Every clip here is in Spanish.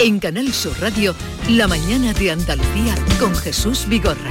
En Canal Sur Radio, La mañana de Andalucía con Jesús Vigorra.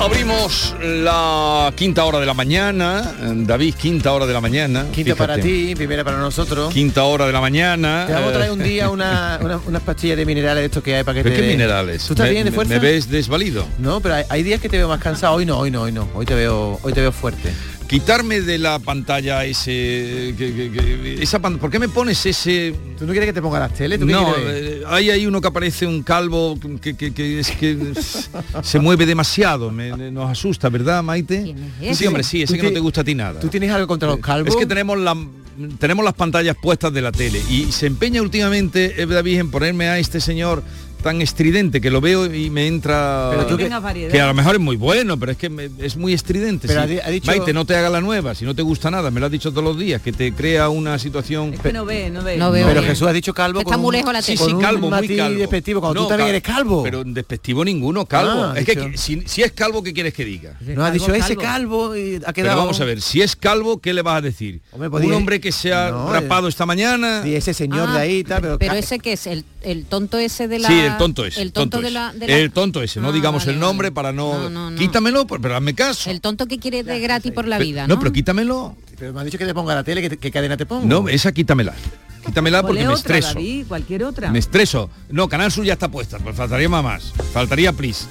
Abrimos la quinta hora de la mañana, David, quinta hora de la mañana. Quinta para ti, primera para nosotros. Quinta hora de la mañana. Te vamos a traer un día una, una- unas pastillas de minerales de estos que hay para que ¿Pero te... qué minerales? ¿Tú estás ¿Me- bien de fuerza? ¿Me ves desvalido? No, pero hay, hay días que te veo más cansado. Hoy no, hoy no, hoy no. Hoy te veo, hoy te veo fuerte. Quitarme de la pantalla ese... que- que- que- esa pan- ¿Por qué me pones ese...? ¿Tú no quieres que te ponga las teles? ¿Tú No, eh, hay ahí uno que aparece un calvo que, que- es que se mueve demasiado, me- nos asusta, ¿verdad, Maite? ese? Sí, hombre, sí, ese ¿Tú que no te gusta a ti nada. ¿Tú tienes algo contra los calvos? Es que tenemos la, tenemos las pantallas puestas de la tele y se empeña últimamente eh, David en ponerme a este señor tan estridente que lo veo y me entra Pero tú que, que- que a lo mejor es muy bueno pero es que me- es muy estridente Pero sí. ha di- ha dicho- Maite no te haga la nueva si no te gusta nada me lo has dicho todos los días que te crea una situación que no ve, no ve. No veo Pero bien. Jesús ha dicho calvo Está con muy un- lejos la Sí, sí, calvo, muy matiz calvo. despectivo, cuando tú también cal- eres calvo. Pero despectivo ninguno, calvo. Ah, es que, dicho. que si, si es calvo, ¿qué quieres que diga? No ha dicho ese calvo y ha Pero quedado... vamos a ver, si es calvo, ¿qué le vas a decir? Hombre, Un hombre que se ha No, rapado esta mañana. Y ese señor Ah, de ahí, tal, pero... Pero ese que es el, el tonto ese de la Sí, el tonto ese. el tonto, de ese. la, de la- El tonto ese, no Ah, digamos vale, el nombre para no... No, no, no. Quítamelo, pero pero hazme caso. el tonto que quiere de gratis por la vida, no, ¿no? pero quítamelo. Pero me ha dicho que te ponga la tele, que, te- ¿qué cadena te pongo? No, esa quítamela. Quítamela porque me otra, estreso. David, cualquier otra. Me estreso. No, Canal Sur ya está puesta, pues faltaría más. Faltaría please.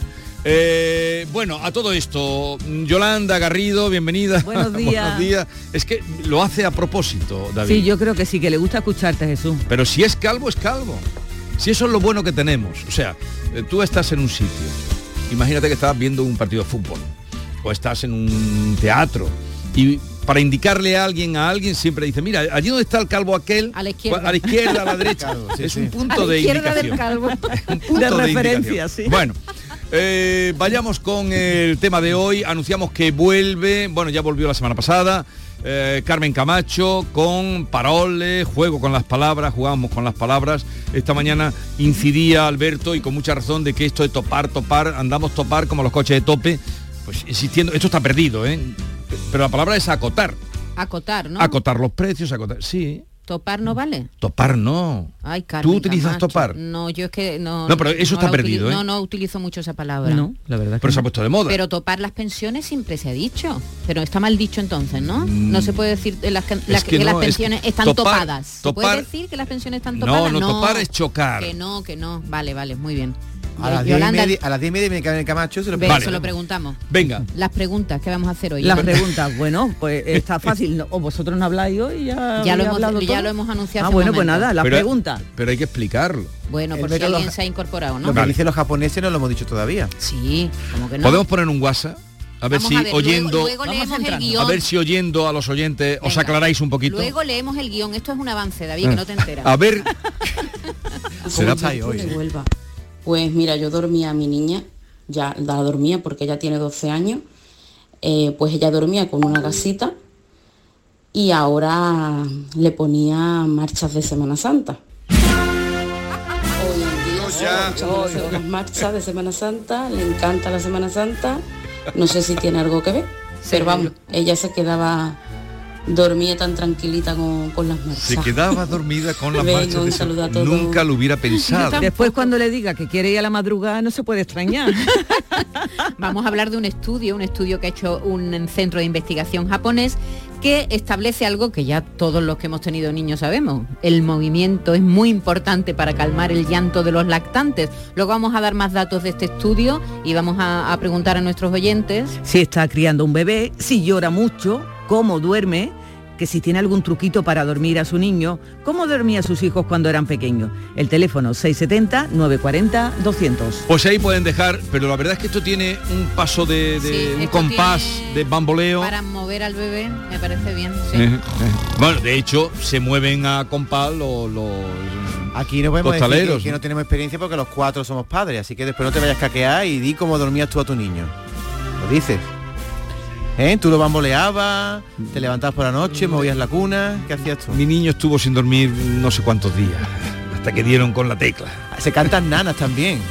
Eh, bueno, a todo esto, Yolanda Garrido, bienvenida. Buenos días. Buenos días. Es que lo hace a propósito, David. Sí, yo creo que sí, que le gusta escucharte, Jesús. Pero si es calvo, es calvo. Si eso es lo bueno que tenemos. O sea, eh, tú estás en un sitio. Imagínate que estás viendo un partido de fútbol. O estás en un teatro. Y para indicarle a alguien, a alguien siempre dice, mira, allí donde está el calvo aquel, A la izquierda. a la izquierda, a la derecha. Claro, sí, es sí. un A punto la de del indicación. calvo. Un punto De de referencia, sí. Bueno, eh, vayamos con el tema de hoy. Anunciamos que vuelve, bueno, ya volvió la semana pasada. Eh, Carmen Camacho con Parole, juego con las palabras, jugamos con las palabras. Esta mañana incidía Alberto y con mucha razón de que esto de topar, topar, andamos topar como los coches de tope, pues existiendo, esto está perdido, ¿eh? Pero la palabra es acotar, Acotar, ¿no? acotar los precios, acotar, sí, Topar no vale. topar no. Ay, Carmen ¿Tú utilizas Camacho. topar? No, yo es que no. No, pero eso está perdido, ¿eh? No, no utilizo mucho esa palabra. No, la verdad. Pero se ha puesto de moda. Pero topar las pensiones siempre se ha dicho. Pero está mal dicho entonces, ¿no? No se puede decir eh, las, que que, no, las es pensiones que están topar- topadas. ¿Se topar- puede decir que las pensiones están No, topadas? no, topar es chocar. Que no, que no. Vale, vale, muy bien. A las, diez y Yolanda, media, a las diez y media viene Carmen Camacho, se lo ve, Vale. se lo preguntamos. Venga, Las preguntas que vamos a hacer hoy. Las preguntas, bueno, pues está fácil. O vosotros no habláis hoy y ya. Ya lo hemos- hablado ya lo hemos anunciado Ah, bueno, pues nada, las Pero- preguntas. pero hay que explicarlo. Bueno, El por si alguien se ha incorporado, ¿no? Lo que Vale. dicen los japoneses no lo hemos dicho todavía. Sí, como que no. ¿Podemos poner un WhatsApp? A ver Vamos si a ver, oyendo... Luego, luego el. A ver si oyendo a los oyentes os aclaráis un poquito. Luego leemos el guion. Esto es un avance, David, que no te enteras. A ver... ¿Cómo Será- hoy? Pues mira, yo dormía a mi niña, ya la dormía porque ella tiene 12 años, eh, pues ella dormía con una gasita y ahora le ponía marchas de Semana Santa. Ya. las marchas de Semana Santa, le encanta la Semana Santa, no sé si tiene algo que ver, pero vamos, ella se quedaba, dormía tan tranquilita con, con las marchas. Se quedaba dormida con las Venga, marchas un de saludo a todos. Nunca lo hubiera pensado. Después cuando le diga que quiere ir a la madrugada no se puede extrañar. Vamos a hablar de un estudio, un estudio que ha hecho un centro de investigación japonés que establece algo que ya todos los que hemos tenido niños sabemos. El movimiento es muy importante para calmar el llanto de los lactantes. Luego vamos a dar más datos de este estudio y vamos a, a preguntar a nuestros oyentes. si está criando un bebé, si llora mucho, cómo duerme, que si tiene algún truquito para dormir a su niño, cómo dormía sus hijos cuando eran pequeños. El teléfono 670-940-200. Pues ahí pueden dejar, pero la verdad es que esto tiene un paso de, de- Sí, un compás de bamboleo. Para mover al bebé, me parece bien. sí. Eh, eh. Bueno, de hecho, se mueven a compás los, los Aquí no podemos decir que, que ¿no? no tenemos experiencia porque los cuatro somos padres, así que después no te vayas a caquear y di cómo dormías tú a tu niño. Lo dices. ¿Eh? Tú lo bamboleabas, te levantabas por la noche, movías la cuna, ¿qué hacías tú? Mi niño estuvo sin dormir no sé cuántos días, hasta que dieron con la tecla. Se cantan nanas también.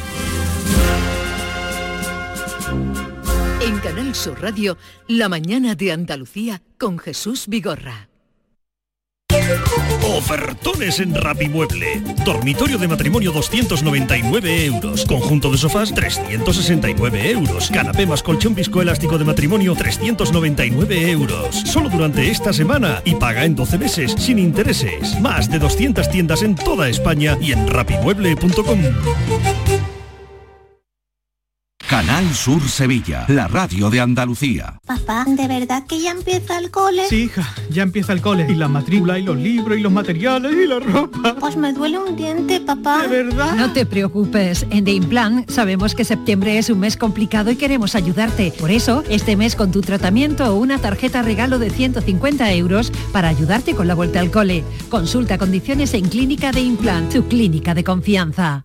En Canal Sur Radio, La mañana de Andalucía con Jesús Vigorra. Ofertones en Rapimueble. Dormitorio de matrimonio 299 euros. Conjunto de sofás 369 euros. Canapé más colchón viscoelástico de matrimonio 399 euros. Solo durante esta semana y paga en 12 meses sin intereses. Más de 200 tiendas en toda España y en rapimueble.com. Canal Sur Sevilla, la radio de Andalucía. Papá, ¿de verdad que ya empieza el cole? Sí, hija, ya empieza el cole. Y la matrícula, y los libros, y los materiales, y la ropa. Pues me duele un diente, papá. ¿De verdad? No te preocupes. En The Implant sabemos que septiembre es un mes complicado y queremos ayudarte. Por eso, este mes con tu tratamiento, una tarjeta regalo de 150 euros para ayudarte con la vuelta al cole. Consulta condiciones en Clínica de Implant, tu clínica de confianza.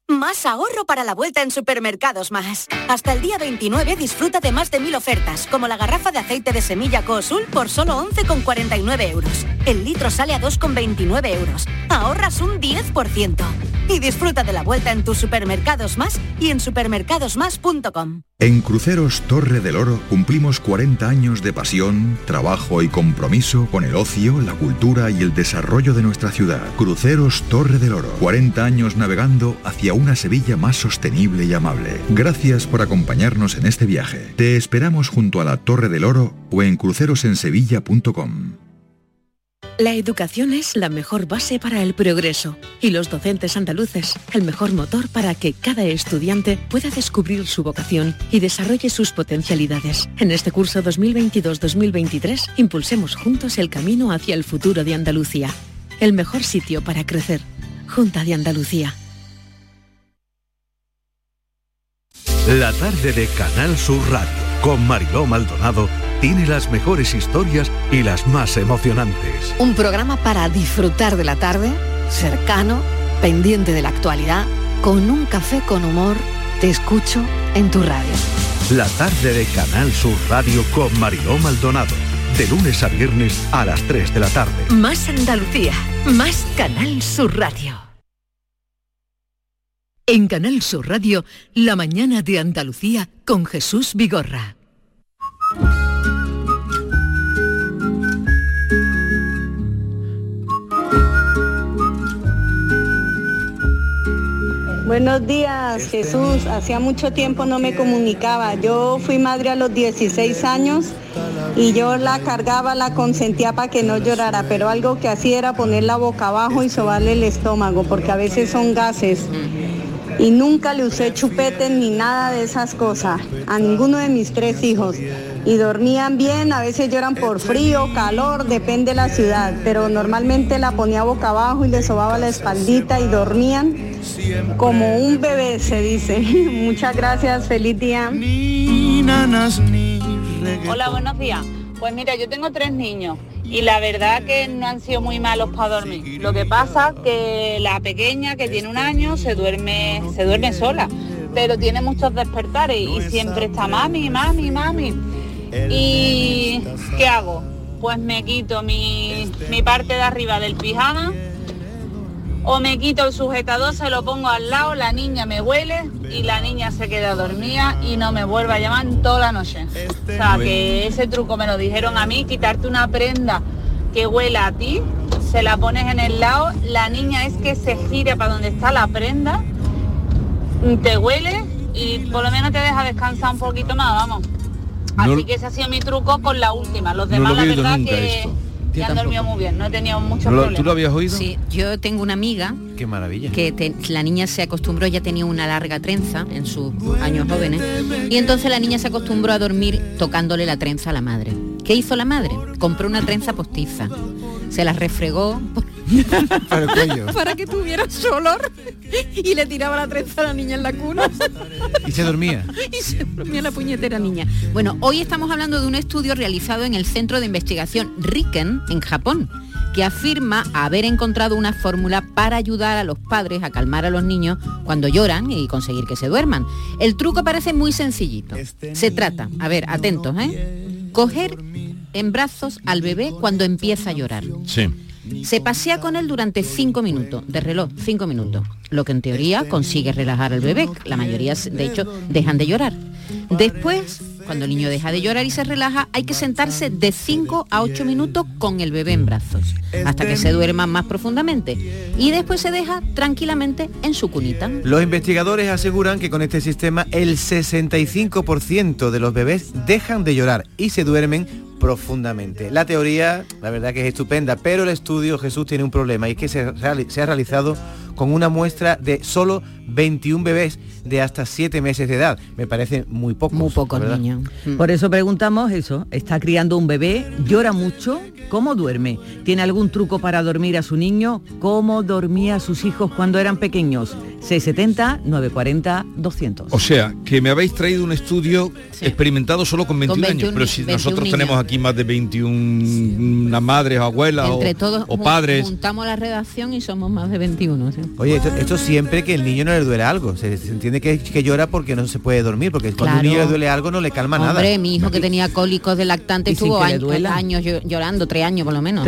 Más ahorro para la vuelta en Supermercados Más. Hasta el día 29 disfruta de más de mil ofertas, como la garrafa de aceite de semilla Coosul por solo 11,49 euros. El litro sale a 2,29 euros. Ahorras un 10%. Y disfruta de la vuelta en tus Supermercados Más y en supermercadosmás.com. En Cruceros Torre del Oro cumplimos 40 años de pasión, trabajo y compromiso con el ocio, la cultura y el desarrollo de nuestra ciudad. Cruceros Torre del Oro. 40 años navegando hacia una Sevilla más sostenible y amable. Gracias por acompañarnos en este viaje. Te esperamos junto a la Torre del Oro o en crucerosensevilla.com. La educación es la mejor base para el progreso y los docentes andaluces el mejor motor para que cada estudiante pueda descubrir su vocación y desarrolle sus potencialidades. En este curso 2022-2023 impulsemos juntos el camino hacia el futuro de Andalucía. El mejor sitio para crecer. Junta de Andalucía. La tarde de Canal Sur Radio con Mariló Maldonado tiene las mejores historias y las más emocionantes. Un programa para disfrutar de la tarde, cercano, pendiente de la actualidad, con un café con humor. Te escucho en tu radio. La tarde de Canal Sur Radio con Mariló Maldonado. De lunes a viernes a las 3 de la tarde. Más Andalucía, más Canal Sur Radio. En Canal Sur Radio, La mañana de Andalucía con Jesús Vigorra. Buenos días, Jesús. Hacía mucho tiempo no me comunicaba. Yo fui madre a los 16 años y yo la cargaba, la consentía para que no llorara, pero algo que hacía era ponerla boca abajo y sobarle el estómago, porque a veces son gases. Y nunca le usé chupetes ni nada de esas cosas a ninguno de mis tres hijos. Y dormían bien, a veces lloran por frío, calor, depende de la ciudad, pero normalmente la ponía boca abajo y le sobaba la espaldita y dormían como un bebé, se dice. Muchas gracias, feliz día. Hola, buenos días. Pues mira, yo tengo tres niños y la verdad que no han sido muy malos para dormir. Lo que pasa que la pequeña que tiene un año se duerme, se duerme sola, pero tiene muchos despertares y siempre está mami, mami, mami. ¿Y qué hago? Pues me quito mi, mi parte de arriba del pijama o me quito el sujetador, se lo pongo al lado, la niña me huele y la niña se queda dormida y no me vuelve a llamar toda la noche. O sea, que ese truco me lo dijeron a mí, quitarte una prenda que huela a ti, se la pones en el lado, la niña es que se gire para donde está la prenda, te huele y por lo menos te deja descansar un poquito más, vamos. Así No- que ese ha sido mi truco con la última. Los No demás, lo la verdad que, esto. Que han dormido muy bien, no he tenido muchos ¿Tú lo- problemas. ¿Tú lo habías oído? Sí, yo tengo una amiga Qué maravilla. que te- la niña se acostumbró, ya tenía una larga trenza en sus años jóvenes, y entonces la niña se acostumbró a dormir tocándole la trenza a la madre. ¿Qué hizo la madre? Compró una trenza postiza, se la refregó Para el cuello. para que tuviera su olor y le tiraba la trenza a la niña en la cuna. Y se dormía. y se dormía la puñetera niña. Bueno, hoy estamos hablando de un estudio realizado en el Centro de Investigación Riken, en Japón, que afirma haber encontrado una fórmula para ayudar a los padres a calmar a los niños cuando lloran y conseguir que se duerman. El truco parece muy sencillito. Se trata, a ver, atentos, ¿eh? Coger en brazos al bebé cuando empieza a llorar. Sí. Se pasea con él durante cinco minutos, de reloj, cinco minutos, lo que en teoría consigue relajar al bebé. La mayoría, de hecho, dejan de llorar. Después, cuando el niño deja de llorar y se relaja, hay que sentarse de 5 a 8 minutos con el bebé en brazos, hasta que se duerma más profundamente. Y después se deja tranquilamente en su cunita. Los investigadores aseguran que con este sistema el 65% de los bebés dejan de llorar y se duermen profundamente. La teoría, la verdad que es estupenda, pero el estudio Jesús tiene un problema y es que se, se ha realizado con una muestra de solo 21 bebés de hasta 7 meses de edad. Me parece muy poco. Muy pocos niños. Por eso preguntamos eso, ¿está criando un bebé? ¿Llora mucho? ¿Cómo duerme? ¿Tiene algún truco para dormir a su niño? ¿Cómo dormía a sus hijos cuando eran pequeños? 670 940 200. O sea, que me habéis traído un estudio experimentado solo con 21, 21 años, pero si 21 nosotros niños. tenemos aquí más de 21 madres o abuelas o, Entre todos o padres. juntamos la redacción y somos más de 21. ¿sí? Oye, esto, esto siempre que el niño no le duele algo. Se, se entiende que, que llora porque no se puede dormir, porque cuando a un Claro. niño le duele algo no le calma nada. Hombre, mi hijo que tenía cólicos de lactante estuvo años, años llorando, tres años por lo menos.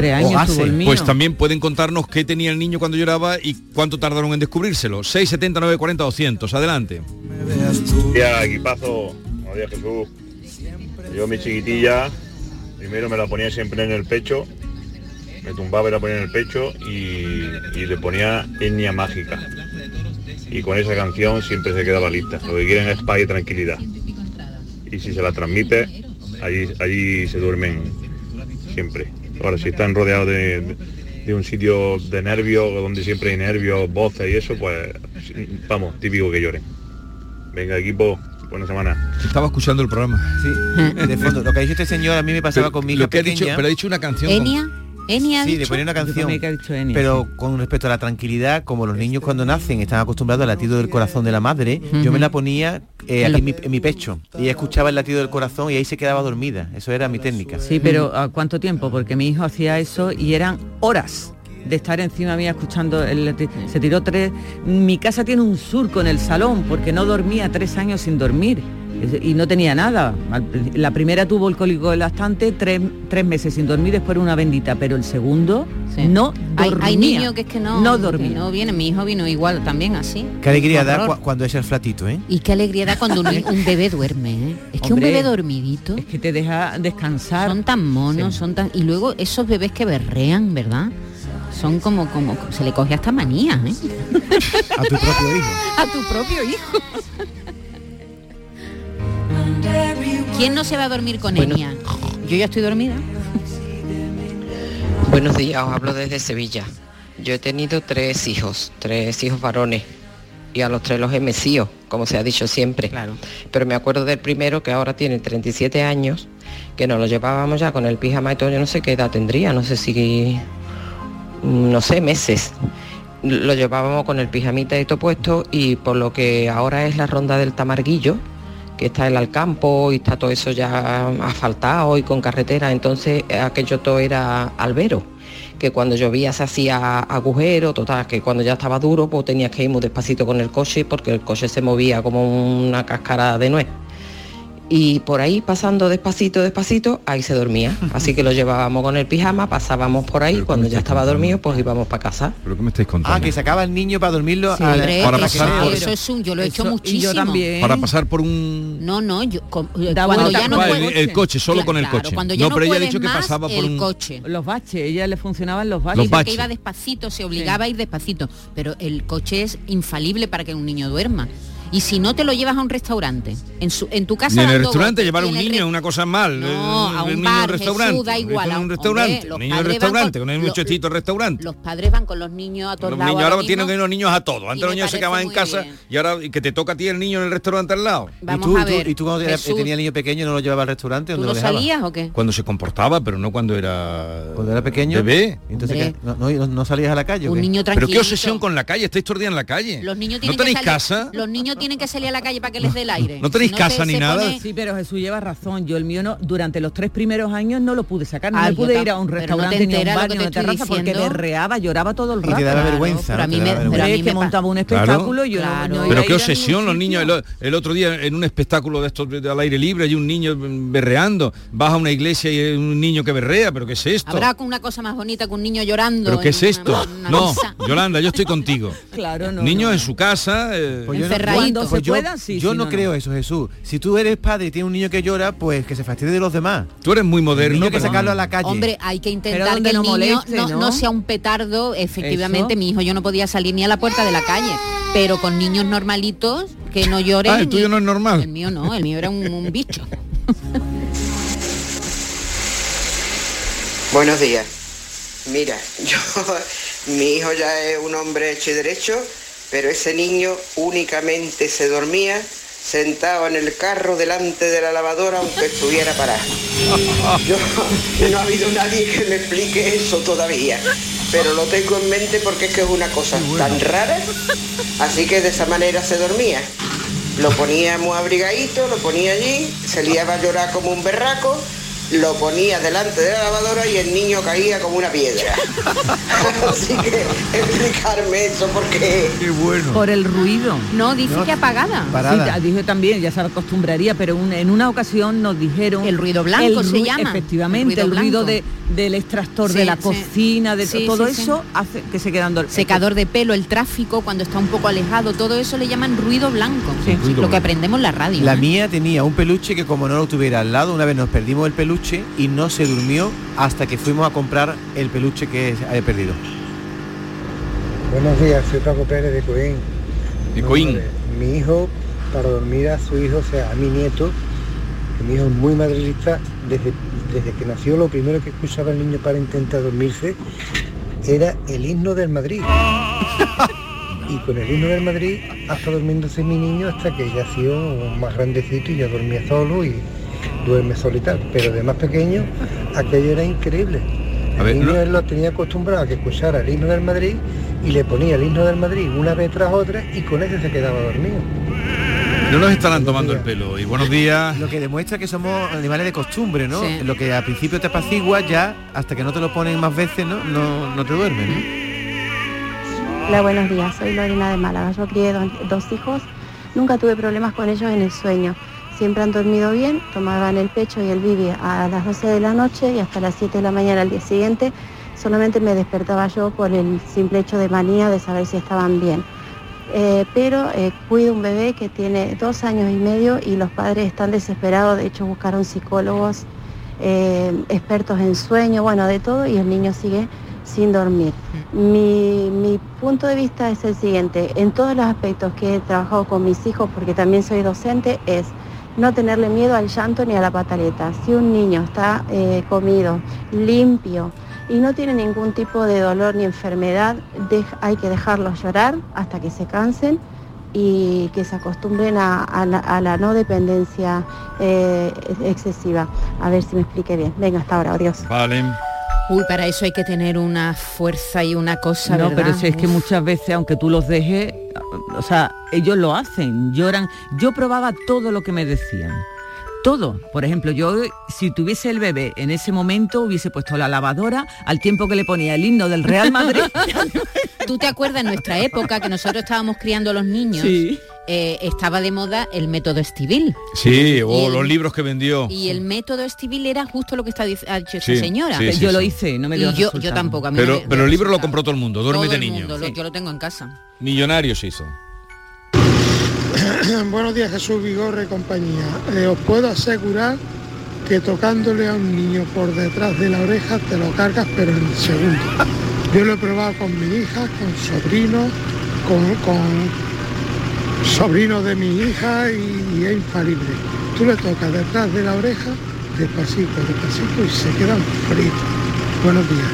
Pues también pueden contarnos qué tenía el niño cuando lloraba y cuánto tardaron en descubrírselo. 670 940 200. Adelante. Día, equipazo. Buenos días, Jesús. Yo, mi chiquitilla, primero me la ponía siempre en el pecho, me tumbaba y la ponía en el pecho y, y le ponía etnia mágica. Y con esa canción siempre se quedaba lista. Lo que quieren es paz y tranquilidad. Y si se la transmite, allí, allí se duermen siempre. Ahora, si están rodeados de, de un sitio de nervios, donde siempre hay nervios, voces y eso, pues vamos, típico que lloren. Venga, equipo, buena semana. Estaba escuchando el programa. Sí, de fondo. Lo que ha dicho este señor a mí me pasaba Pero con mi lo hija que ha dicho- pequeña. pero ha dicho una canción Enia, Enia Sí, le ponía una canción. también que ha dicho Enia, pero con respecto a la tranquilidad, como los niños cuando nacen están acostumbrados al latido del corazón de la madre, yo me la ponía eh, aquí en mi, en mi pecho. Y escuchaba el latido del corazón y ahí se quedaba dormida. Eso era mi técnica. Sí, pero ¿a cuánto tiempo? Porque mi hijo hacía eso y eran horas de estar encima mía escuchando el lati- se tiró tres mi casa tiene un surco en el salón porque no dormía tres años sin dormir y no tenía nada la primera tuvo el cólico del lactante tres, tres meses sin dormir después era una bendita pero el segundo no Hay, dormía hay niños que es que no, no que dormía no vienen. Mi hijo vino igual también así. Qué alegría da cu- cuando es el flatito, ¿eh? Y qué alegría da cuando un, un bebé duerme, ¿eh? Es que Hombre, un bebé dormidito. Es que te deja descansar. Son tan monos, son tan. Y luego esos bebés que berrean, ¿verdad? Son como, como. se le coge hasta manía, ¿eh? A tu propio hijo. A tu propio hijo. ¿Quién no se va a dormir con Bueno. Enya? Yo ya estoy dormida. Buenos días, os hablo desde Sevilla. Yo he tenido tres hijos, tres hijos varones, y a los tres los he mecido, como se ha dicho siempre. Claro. Pero me acuerdo del primero, que ahora tiene 37 años, que nos lo llevábamos ya con el pijama y todo, yo no sé qué edad tendría, no sé si, mm, no sé, meses. Lo llevábamos con el pijamita y todo puesto, y por lo que ahora es la ronda del Tamarguillo, que está el Alcampo y está todo eso ya asfaltado y con carretera, entonces aquello todo era albero, que cuando llovía se hacía agujero, total, que cuando ya estaba duro pues tenías que ir muy despacito con el coche porque el coche se movía como una cáscara de nuez. Y por ahí pasando despacito, despacito, ahí se dormía. Así que lo llevábamos con el pijama, pasábamos por ahí, cuando ya estaba dormido, pues íbamos para casa. ¿Pero qué me estáis contando? Ah, que sacaba el niño para dormirlo Sí, a la- hombre, para pasar por- eso es un, yo lo he hecho Eso- y yo muchísimo. también. Para pasar por un... No, no, yo Da cuando ya no puedo- el, el coche, solo con el coche. cuando ya no, no pero ella ha dicho que pasaba por un... coche. Los baches, ella le funcionaban los baches. Los porque baches. iba despacito, se obligaba a ir despacito, pero el coche es infalible para que un niño duerma. Y si no te lo llevas a un restaurante, en, su, en tu casa Ni en el restaurante llevar a un niño una cosa mal. No, eh, a un niño bar, en restaurante. Jesús, da igual, Un a un- restaurante. hombre, los un niño padres restaurante, con- con el lo- muchachito en restaurante. Los padres van con los niños a todos Los lados niños ahora tienen que ir los niños a todo. y Antes los niños se quedaban en casa bien. y ahora y que te toca a ti el niño en el restaurante al lado. Vamos ¿Y tú, a ver, y tú cuando era- Jesús. tenía el niño pequeño no lo llevaba al restaurante? ¿Tú salías o qué? Cuando se comportaba, pero no cuando era... Cuando era pequeño. Bebé. Entonces, no, salías a la calle? Un niño Pero tranquilo. qué obsesión con la calle, estáis todo el día en la calle. Los niños ¿No tenéis casa? Los niños tienen que salir a la calle para que les dé el aire. ¿No tenéis Si casa se- ni se nada? pone- Sí, pero Jesús lleva razón. Yo el mío no, durante los tres primeros años no lo pude sacar, no Ah, me pude ir a un no restaurante ni a un bar ni a una terraza porque berreaba, lloraba todo el Y rato. te daba Claro, vergüenza, pero ¿no? a mí me, daba pero vergüenza. a mí me montaba un espectáculo, yo no- no, Pero qué obsesión los niños. El, otro día en un espectáculo de estos de- al aire libre hay un niño berreando. Vas a una iglesia y hay un niño que berrea, pero ¿qué es esto? Habrá una cosa más bonita que un niño llorando. ¿Pero qué es esto? una No. Yolanda, yo estoy contigo. Claro, no. Niños no. en su casa. eh, Pues yo no-. Cuando Pues se yo, pueda, sí. yo sí, no, creo eso, Jesús. Si tú eres padre y tienes un niño que llora, pues que se fastidie de los demás. tú eres muy moderno. Niño que pero- sacarlo a la calle. Hombre, hay que intentar que el niño moleste, no, ¿no? no sea un petardo. Efectivamente, Eso. mi hijo yo no podía salir ni a la puerta de la calle, pero con niños normalitos que no lloren. Ah, el tuyo ni- no es normal. El mío no, el mío era un, un bicho. Buenos días. Mira, yo, mi hijo ya es un hombre hecho y derecho, pero ese niño únicamente se dormía sentado en el carro delante de la lavadora aunque estuviera parado. Yo, no ha habido nadie que me explique eso todavía, pero lo tengo en mente porque es que es una cosa tan rara, así que de esa manera se dormía. Lo poníamos abrigadito, lo ponía allí, se liaba a llorar como un berraco, lo ponía delante de la lavadora y el niño caía como una piedra. Así que explicarme eso porque Qué bueno. Por el ruido. No, dice No, que apagada. Parada. Sí, dije también, ya se acostumbraría, pero un- en una ocasión nos dijeron... El ruido blanco el se ru- llama. Efectivamente, El el ruido ruido, de, del extractor Sí, de la sí. cocina, de todo sí, sí. eso hace que se quedan dor- Secador de pelo, el tráfico, cuando está un poco alejado, todo eso le llaman ruido blanco. Sí. Ruido lo blanco. que aprendemos en la radio. La ¿eh? mía tenía un peluche que como no lo tuviera al lado, una vez nos perdimos el peluche y no se durmió hasta que fuimos a comprar el peluche que se había perdido. Buenos días, soy Paco Pérez de Coín. De Coín. Mi hijo, para dormir a su hijo, o sea, a mi nieto, que mi hijo es muy madridista, desde, desde que nació lo primero que escuchaba el niño para intentar dormirse era el himno del Madrid. Y con el himno del Madrid ha estado durmiéndose mi niño hasta que ya ha sido más grandecito y ya dormía solo y duerme tal. Pero de más pequeño, aquello era increíble. A El ver, niño no- él lo tenía acostumbrado a que escuchara el himno del Madrid y le ponía el himno del Madrid una vez tras otra y con ese se quedaba dormido. No nos estarán tomando el pelo. Y buenos días. Lo que demuestra que somos animales de costumbre, ¿no? Sí. Lo que al principio te apacigua ya, hasta que no te lo ponen más veces, ¿no? No, no te duermes, ¿no? Hola, buenos días. Soy Lorena de Málaga. Yo crié do- dos hijos. Nunca tuve problemas con ellos en el sueño. Siempre han dormido bien, tomaban el pecho y el bibi a las 12 de la noche y hasta las 7 de la mañana al día siguiente. Solamente me despertaba yo por el simple hecho de manía de saber si estaban bien. Eh, pero eh, cuido un bebé que tiene dos años y medio y los padres están desesperados. De hecho, buscaron psicólogos, eh, expertos en sueño, bueno, de todo, y el niño sigue sin dormir. Mi, mi punto de vista es el siguiente, en todos los aspectos que he trabajado con mis hijos, porque también soy docente, es no tenerle miedo al llanto ni a la pataleta. Si un niño está eh, comido, limpio y no tiene ningún tipo de dolor ni enfermedad, hay que dejarlos llorar hasta que se cansen y que se acostumbren a, a la, a la no dependencia eh, excesiva. A ver si me expliqué bien. Venga, hasta ahora, adiós. Vale. Uy, para eso hay que tener una fuerza y una cosa, No, ¿verdad? pero si es que muchas veces, aunque tú los dejes, o sea, ellos lo hacen, lloran. Yo probaba todo lo que me decían. Todo. Por ejemplo, yo si tuviese el bebé en ese momento hubiese puesto la lavadora al tiempo que le ponía el himno del Real Madrid. ¿Tú te acuerdas en nuestra época que nosotros estábamos criando a los niños? Sí. Eh, estaba de moda el método Estivil. Sí, o el- los libros que vendió. Y el método Estivil era justo lo que está ha dicho Sí, esta señora. sí, sí, yo lo hice, no me dio yo, yo tampoco. A mí Pero, me pero el libro lo compró todo el mundo. Duerme de el niño. mundo, lo- yo lo tengo en casa. Millonario se hizo. Buenos días Jesús Vigorre y compañía. Eh, os puedo asegurar que tocándole a un niño por detrás de la oreja te lo cargas pero en segundo. Yo lo he probado con mi hija, con sobrinos, con, con sobrinos de mi hija y, y es infalible. Tú le tocas detrás de la oreja, despacito, despacito y se quedan fritos. Buenos días.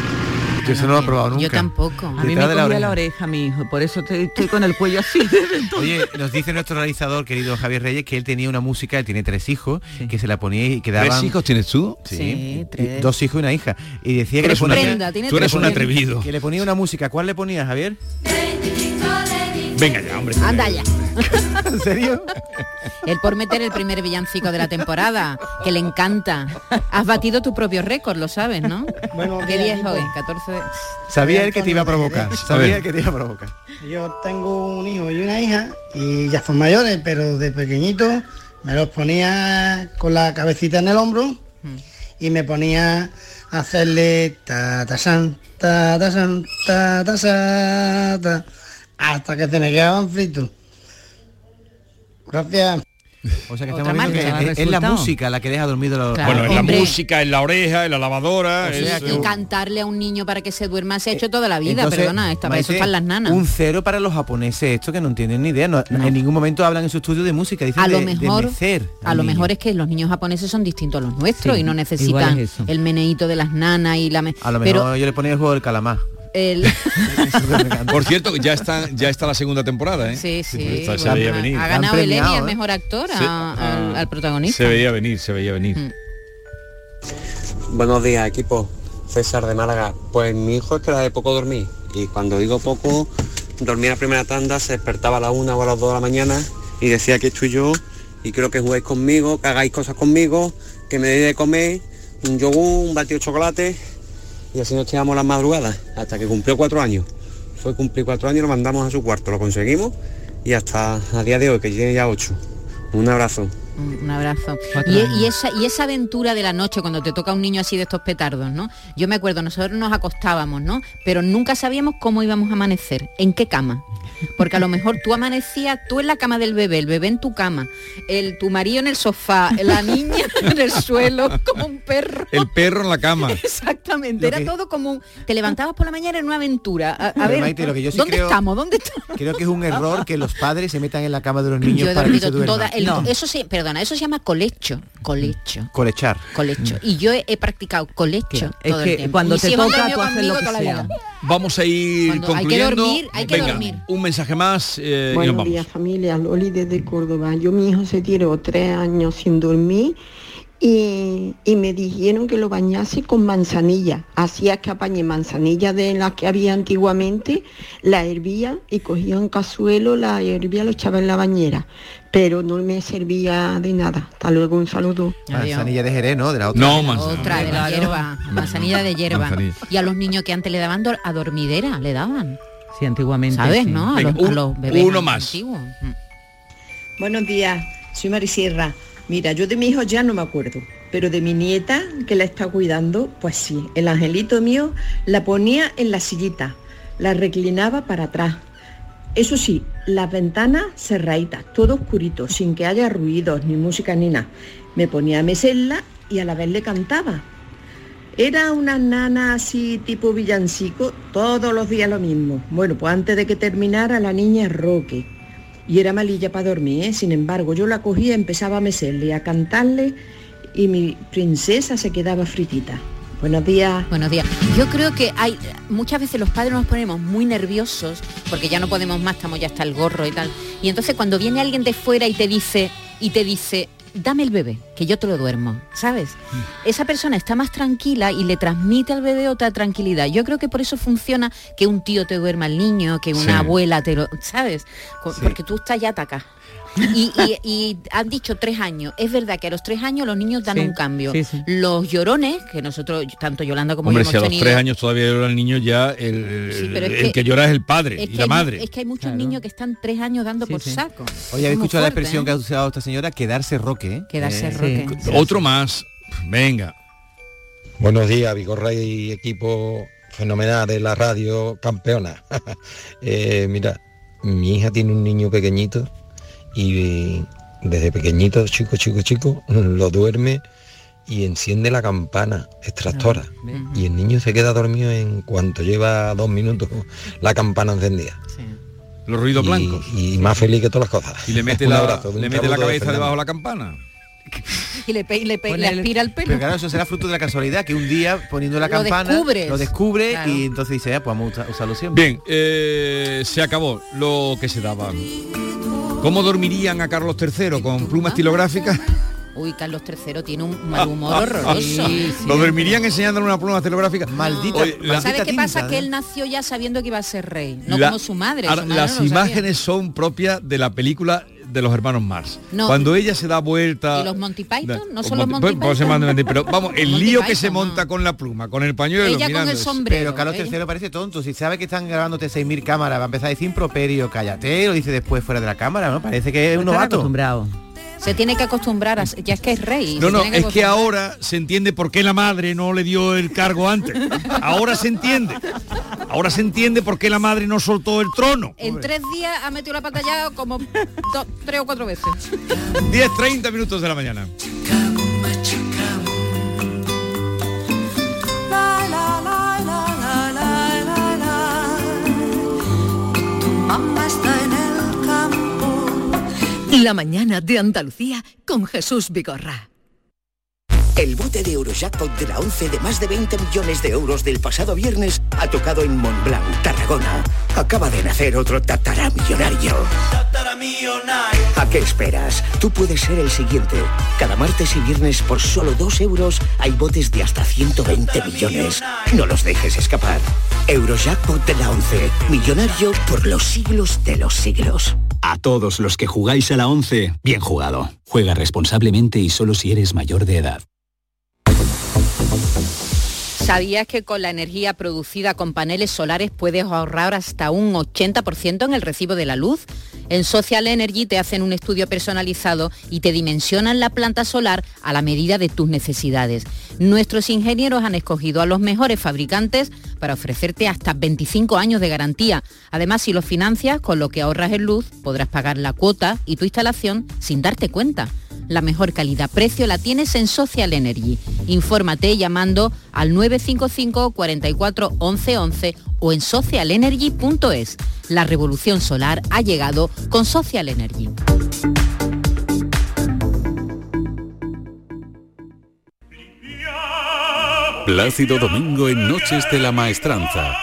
Yo eso no lo he probado nunca. Yo tampoco. A mí me Detrás de la la oreja. oreja mi hijo, por eso estoy, estoy con el cuello así. Oye, nos dice nuestro realizador, querido Javier Reyes, que él tenía una música, él tiene tres hijos, que se la ponía y quedaban... ¿Tres hijos tienes tú? Sí, tres. dos hijos y una hija. Y decía que le ponía... Prenda, tú eres un atrevido. Que le ponía una música. ¿Cuál le ponía, Javier? Venga ya, hombre. Anda ya. ¿En serio? Él por meter el primer villancico de la temporada, que le encanta. Has batido tu propio récord, lo sabes, ¿no? Bueno, ¿Qué día es hoy? 14 de... Sabía él que te iba a provocar. Sabía él que te iba a provocar. Yo tengo un hijo y una hija y ya son mayores, pero de pequeñito me los ponía con la cabecita en el hombro y me ponía a hacerle ta ta san, ta ta san, ta ta sa, ta, hasta que se me quedaban fritos. Gracias. O sea que estamos que es, es la música la que deja dormido a los Bueno, en la música, en la oreja, en la lavadora. Es, eh, cantarle a un niño para que se duerma se ha hecho toda la vida, Entonces, perdona, esta, para eso están las nanas. Un cero para los japoneses, esto que no entienden ni idea. no- En ningún momento hablan en su estudio de música, dicen a lo de, de mejor mecer a lo niño. mejor es que los niños japoneses son distintos a los nuestros Sí, y no necesitan es el meneíto de las nanas y la me- A lo mejor pero yo le ponía el juego del calamar. El Por cierto, ya está, ya está la segunda temporada, ¿eh? sí sí Esta se bueno, veía ha- venir. ha ganado el Emmy al ¿eh? mejor actor a- Sí. al, al protagonista Se veía venir, se veía venir. Mm. Buenos días, equipo. César de Málaga. Pues mi hijo es que era de poco dormir. Y cuando digo poco, dormía la primera tanda, se despertaba a la una o a las dos de la mañana y decía que estoy yo y quiero que juguéis conmigo, que hagáis cosas conmigo, que me deis de comer un yogur, un batido de chocolate y así nos tiramos las madrugadas hasta que cumplió cuatro años. Fue cumplir cuatro años lo mandamos a su cuarto, lo conseguimos y hasta a día de hoy, que tiene ya ocho. Un abrazo. Un abrazo. Y, años. y esa, y esa aventura de la noche cuando te toca un niño así de estos petardos, ¿no? Yo me acuerdo, nosotros nos acostábamos, ¿no? Pero nunca sabíamos cómo íbamos a amanecer, en qué cama. Porque a lo mejor tú amanecías, tú en la cama del bebé, el bebé en tu cama, el tu marido en el sofá, la niña en el suelo, como un perro. El perro en la cama. Exactamente, Lo era que- todo como un- te levantabas por la mañana en una aventura. A, ver, Maite, lo que yo sí ¿dónde creo- estamos? ¿Dónde estamos? Creo que es un error que los padres se metan en la cama de los niños Yo he para que se toda el- eso se, perdona, eso se llama colecho, colecho. Colechar. Colecho. Y yo he, he practicado colecho es todo que el tiempo. cuando Mis te han toca, tú haces lo que sea. Vamos a ir Cuando hay que concluyendo. dormir, hay que Venga, dormir. un mensaje más eh, y nos Buenos vamos. días familia, Loli desde Córdoba. Yo mi hijo se tiró tres años sin dormir y, y me dijeron que lo bañase con manzanilla. Hacía que apañé manzanilla de las que había antiguamente, la hervía y cogía un cazuelo, la hervía, lo echaba en la bañera. Pero no me servía de nada. Hasta luego, un saludo. Manzanilla de Jerez, ¿no? De la otra. No, Otra de la hierba, manzanilla de hierba. Manzanilla. Y a los niños que antes le daban a dormidera, le daban. Sí, antiguamente. ¿Sabes, sí. no? A Venga, los, a un- los bebés uno más. antiguos. Mm. Buenos días, soy Marisierra. Mira, yo de mi hijo ya no me acuerdo, pero de mi nieta que la está cuidando, pues sí, el angelito mío la ponía en la sillita, la reclinaba para atrás. Eso sí, las ventanas cerraditas, todo oscurito, sin que haya ruidos, ni música, ni nada. Me ponía a mecerla y a la vez le cantaba. Era una nana así tipo villancico, todos los días lo mismo. Bueno, pues antes de que terminara la niña Roque. Y era malilla para dormir, ¿eh? sin embargo, yo la cogía, empezaba a mecerle, a cantarle y mi princesa se quedaba fritita. Buenos días. Buenos días. Yo creo que hay muchas veces los padres nos ponemos muy nerviosos porque ya no podemos más, estamos ya hasta el gorro y tal. Y entonces cuando viene alguien de fuera y te dice y te dice, "Dame el bebé, que yo te lo duermo", ¿sabes? Esa persona está más tranquila y le transmite al bebé otra tranquilidad. Yo creo que por eso funciona que un tío te duerma al niño, que una Sí. abuela te lo, ¿sabes? Porque tú estás ya atacado. Y, y- y han dicho tres años. Es verdad que a los tres años los niños dan Sí, un cambio. sí, sí. Los llorones, que nosotros, tanto Yolanda como Hombre, yo si a hemos los tenido. tres años todavía llora el niño, ya el, el- pero es el que- que, llora es el padre Es y la hay madre. Es que hay muchos niños que están tres años dando por saco. Oye, ¿habéis escuchado la expresión ¿eh? que ha usado esta señora? Quedarse roque. ¿eh? Quedarse Eh, roque. sí. Otro más. Venga. Buenos días, Vigorra y equipo fenomenal de la radio campeona. Eh, mira, mi hija tiene un niño pequeñito y desde pequeñito, chico, chico, chico, lo duerme y enciende la campana extractora. Y el niño se queda dormido en cuanto lleva dos minutos la campana encendida. Los ruidos Y- blancos. Y, más feliz que todas las cosas. Y le mete la, abrazo, le mete la de cabeza debajo de la campana. Y le, pe- y le, pe- le el- aspira el pelo. Pero claro, eso será fruto de la casualidad, que un día poniendo la Lo campana descubres. lo descubre Claro. y entonces dice, "Ah, pues vamos a usa- usarlo siempre. Bien, eh, se acabó lo que se daba. ¿Cómo dormirían a Carlos III? ¿Con pluma estilográfica? Uy, Carlos III tiene un mal humor horroroso. Lo dormirían enseñándole una pluma estilográfica. Maldita. Oye, la- ¿Sabes qué pasa? Que ¿eh? él nació ya sabiendo que iba a ser rey, no la- como su madre. su ahora, madre las no lo sabía. imágenes son propias de la película de los hermanos Mars. No. Cuando ella se da vuelta. ¿Y los Monty Python? ¿No son los Monty- Monty pues, pues se Python? pero vamos, el Monty lío que se monta con la pluma, con el pañuelo Ella con el sombrero. Pero Carlos III parece tonto. Si sabe que están grabándote 6.000 cámaras, va a empezar a decir improperio, cállate, lo dice después fuera de la cámara, ¿no? Parece que es un novato. acostumbrados. Se tiene que acostumbrar a... Ya es que es rey. No, no, es que ahora se entiende por qué la madre no le dio el cargo antes. Ahora se entiende. Ahora se entiende por qué la madre no soltó el trono. En tres días ha metido la pata ya como do- tres o cuatro veces. 10, 30 minutos de la mañana. La mañana de Andalucía con Jesús Vigorra. El bote de Eurojackpot de la 11 de más de 20 millones de euros del pasado viernes ha tocado en Montblanc, Tarragona. Acaba de nacer otro tataramillonario. ¿A qué esperas? Tú puedes ser el siguiente. Cada martes y viernes por solo 2 euros hay botes de hasta 120 millones. No los dejes escapar. Eurojackpot de la 11. Millonario por los siglos de los siglos. A todos los que jugáis a la 11, bien jugado. Juega responsablemente y solo si eres mayor de edad. ¿Sabías que con la energía producida con paneles solares puedes ahorrar hasta un 80% en el recibo de la luz? En Social Energy te hacen un estudio personalizado y te dimensionan la planta solar a la medida de tus necesidades. Nuestros ingenieros han escogido a los mejores fabricantes para ofrecerte hasta 25 años de garantía. Además, si lo financias, con lo que ahorras en luz, podrás pagar la cuota y tu instalación sin darte cuenta. La mejor calidad-precio la tienes en Social Energy. Infórmate llamando al 955 44 11 11 o en socialenergy.es. La revolución solar ha llegado con Social Energy. Plácido Domingo en Noches de la Maestranza.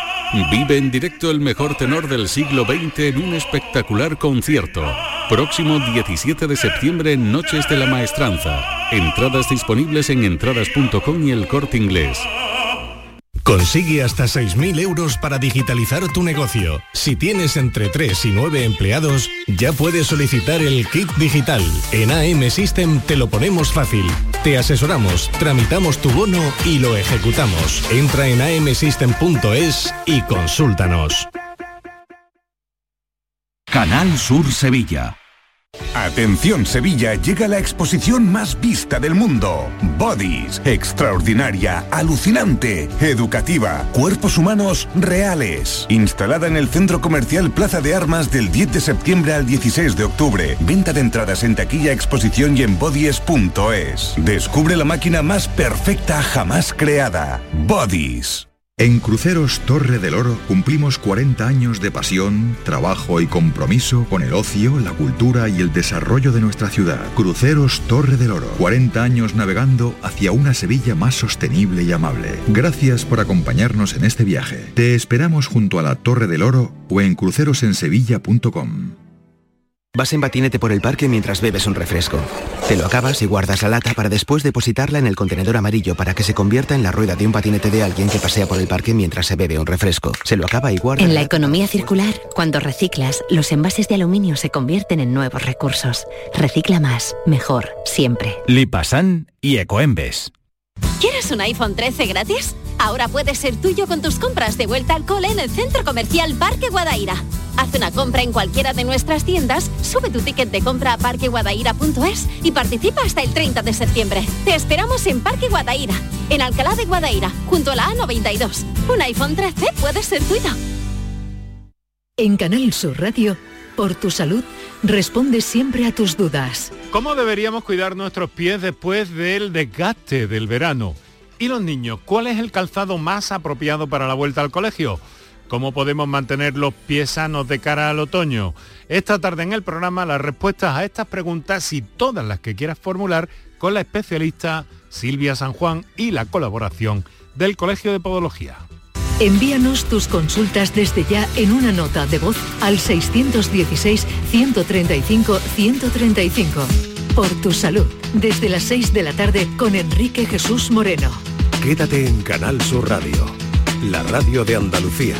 Vive en directo el mejor tenor del siglo XX en un espectacular concierto. Próximo 17 de septiembre en Noches de la Maestranza. Entradas disponibles en entradas.com y el corte inglés. Consigue hasta 6.000 euros para digitalizar tu negocio. Si tienes entre 3 y 9 empleados, ya puedes solicitar el kit digital. En AM System te lo ponemos fácil. Te asesoramos, tramitamos tu bono y lo ejecutamos. Entra en amsystem.es y consúltanos. Canal Sur Sevilla. Atención Sevilla, llega la exposición más vista del mundo. Bodies, extraordinaria, alucinante, educativa, cuerpos humanos reales. Instalada en el Centro Comercial Plaza de Armas del 10 de septiembre al 16 de octubre. Venta de entradas en taquilla, exposición y en bodies.es. Descubre la máquina más perfecta jamás creada. Bodies. En Cruceros Torre del Oro cumplimos 40 años de pasión, trabajo y compromiso con el ocio, la cultura y el desarrollo de nuestra ciudad. Cruceros Torre del Oro, 40 años navegando hacia una Sevilla más sostenible y amable. Gracias por acompañarnos en este viaje. Te esperamos junto a la Torre del Oro o en crucerosensevilla.com. Vas en patinete por el parque mientras bebes un refresco. Te lo acabas y guardas la lata para después depositarla en el contenedor amarillo para que se convierta en la rueda de un patinete de alguien que pasea por el parque mientras se bebe un refresco. Se lo acaba y guarda. En la economía circular, cuando reciclas, los envases de aluminio se convierten en nuevos recursos. Recicla más, mejor, siempre. Lipasan y Ecoembes. ¿Quieres un iPhone 13 gratis? Ahora puedes ser tuyo con tus compras de vuelta al cole en el Centro Comercial Parque Guadaira. Haz una compra en cualquiera de nuestras tiendas, sube tu ticket de compra a parqueguadaira.es y participa hasta el 30 de septiembre. Te esperamos en Parque Guadaira, en Alcalá de Guadaira, junto a la A92. Un iPhone 13 puede ser tuyo. En Canal Sur Radio, por tu salud, responde siempre a tus dudas. ¿Cómo deberíamos cuidar nuestros pies después del desgaste del verano? ¿Y los niños? ¿Cuál es el calzado más apropiado para la vuelta al colegio? ¿Cómo podemos mantener los pies sanos de cara al otoño? Esta tarde en el programa las respuestas a estas preguntas y todas las que quieras formular con la especialista Silvia San Juan y la colaboración del Colegio de Podología. Envíanos tus consultas desde ya en una nota de voz al 616-135-135. Por tu salud. Desde las 6 de la tarde con Enrique Jesús Moreno. Quédate en Canal Sur Radio, la radio de Andalucía.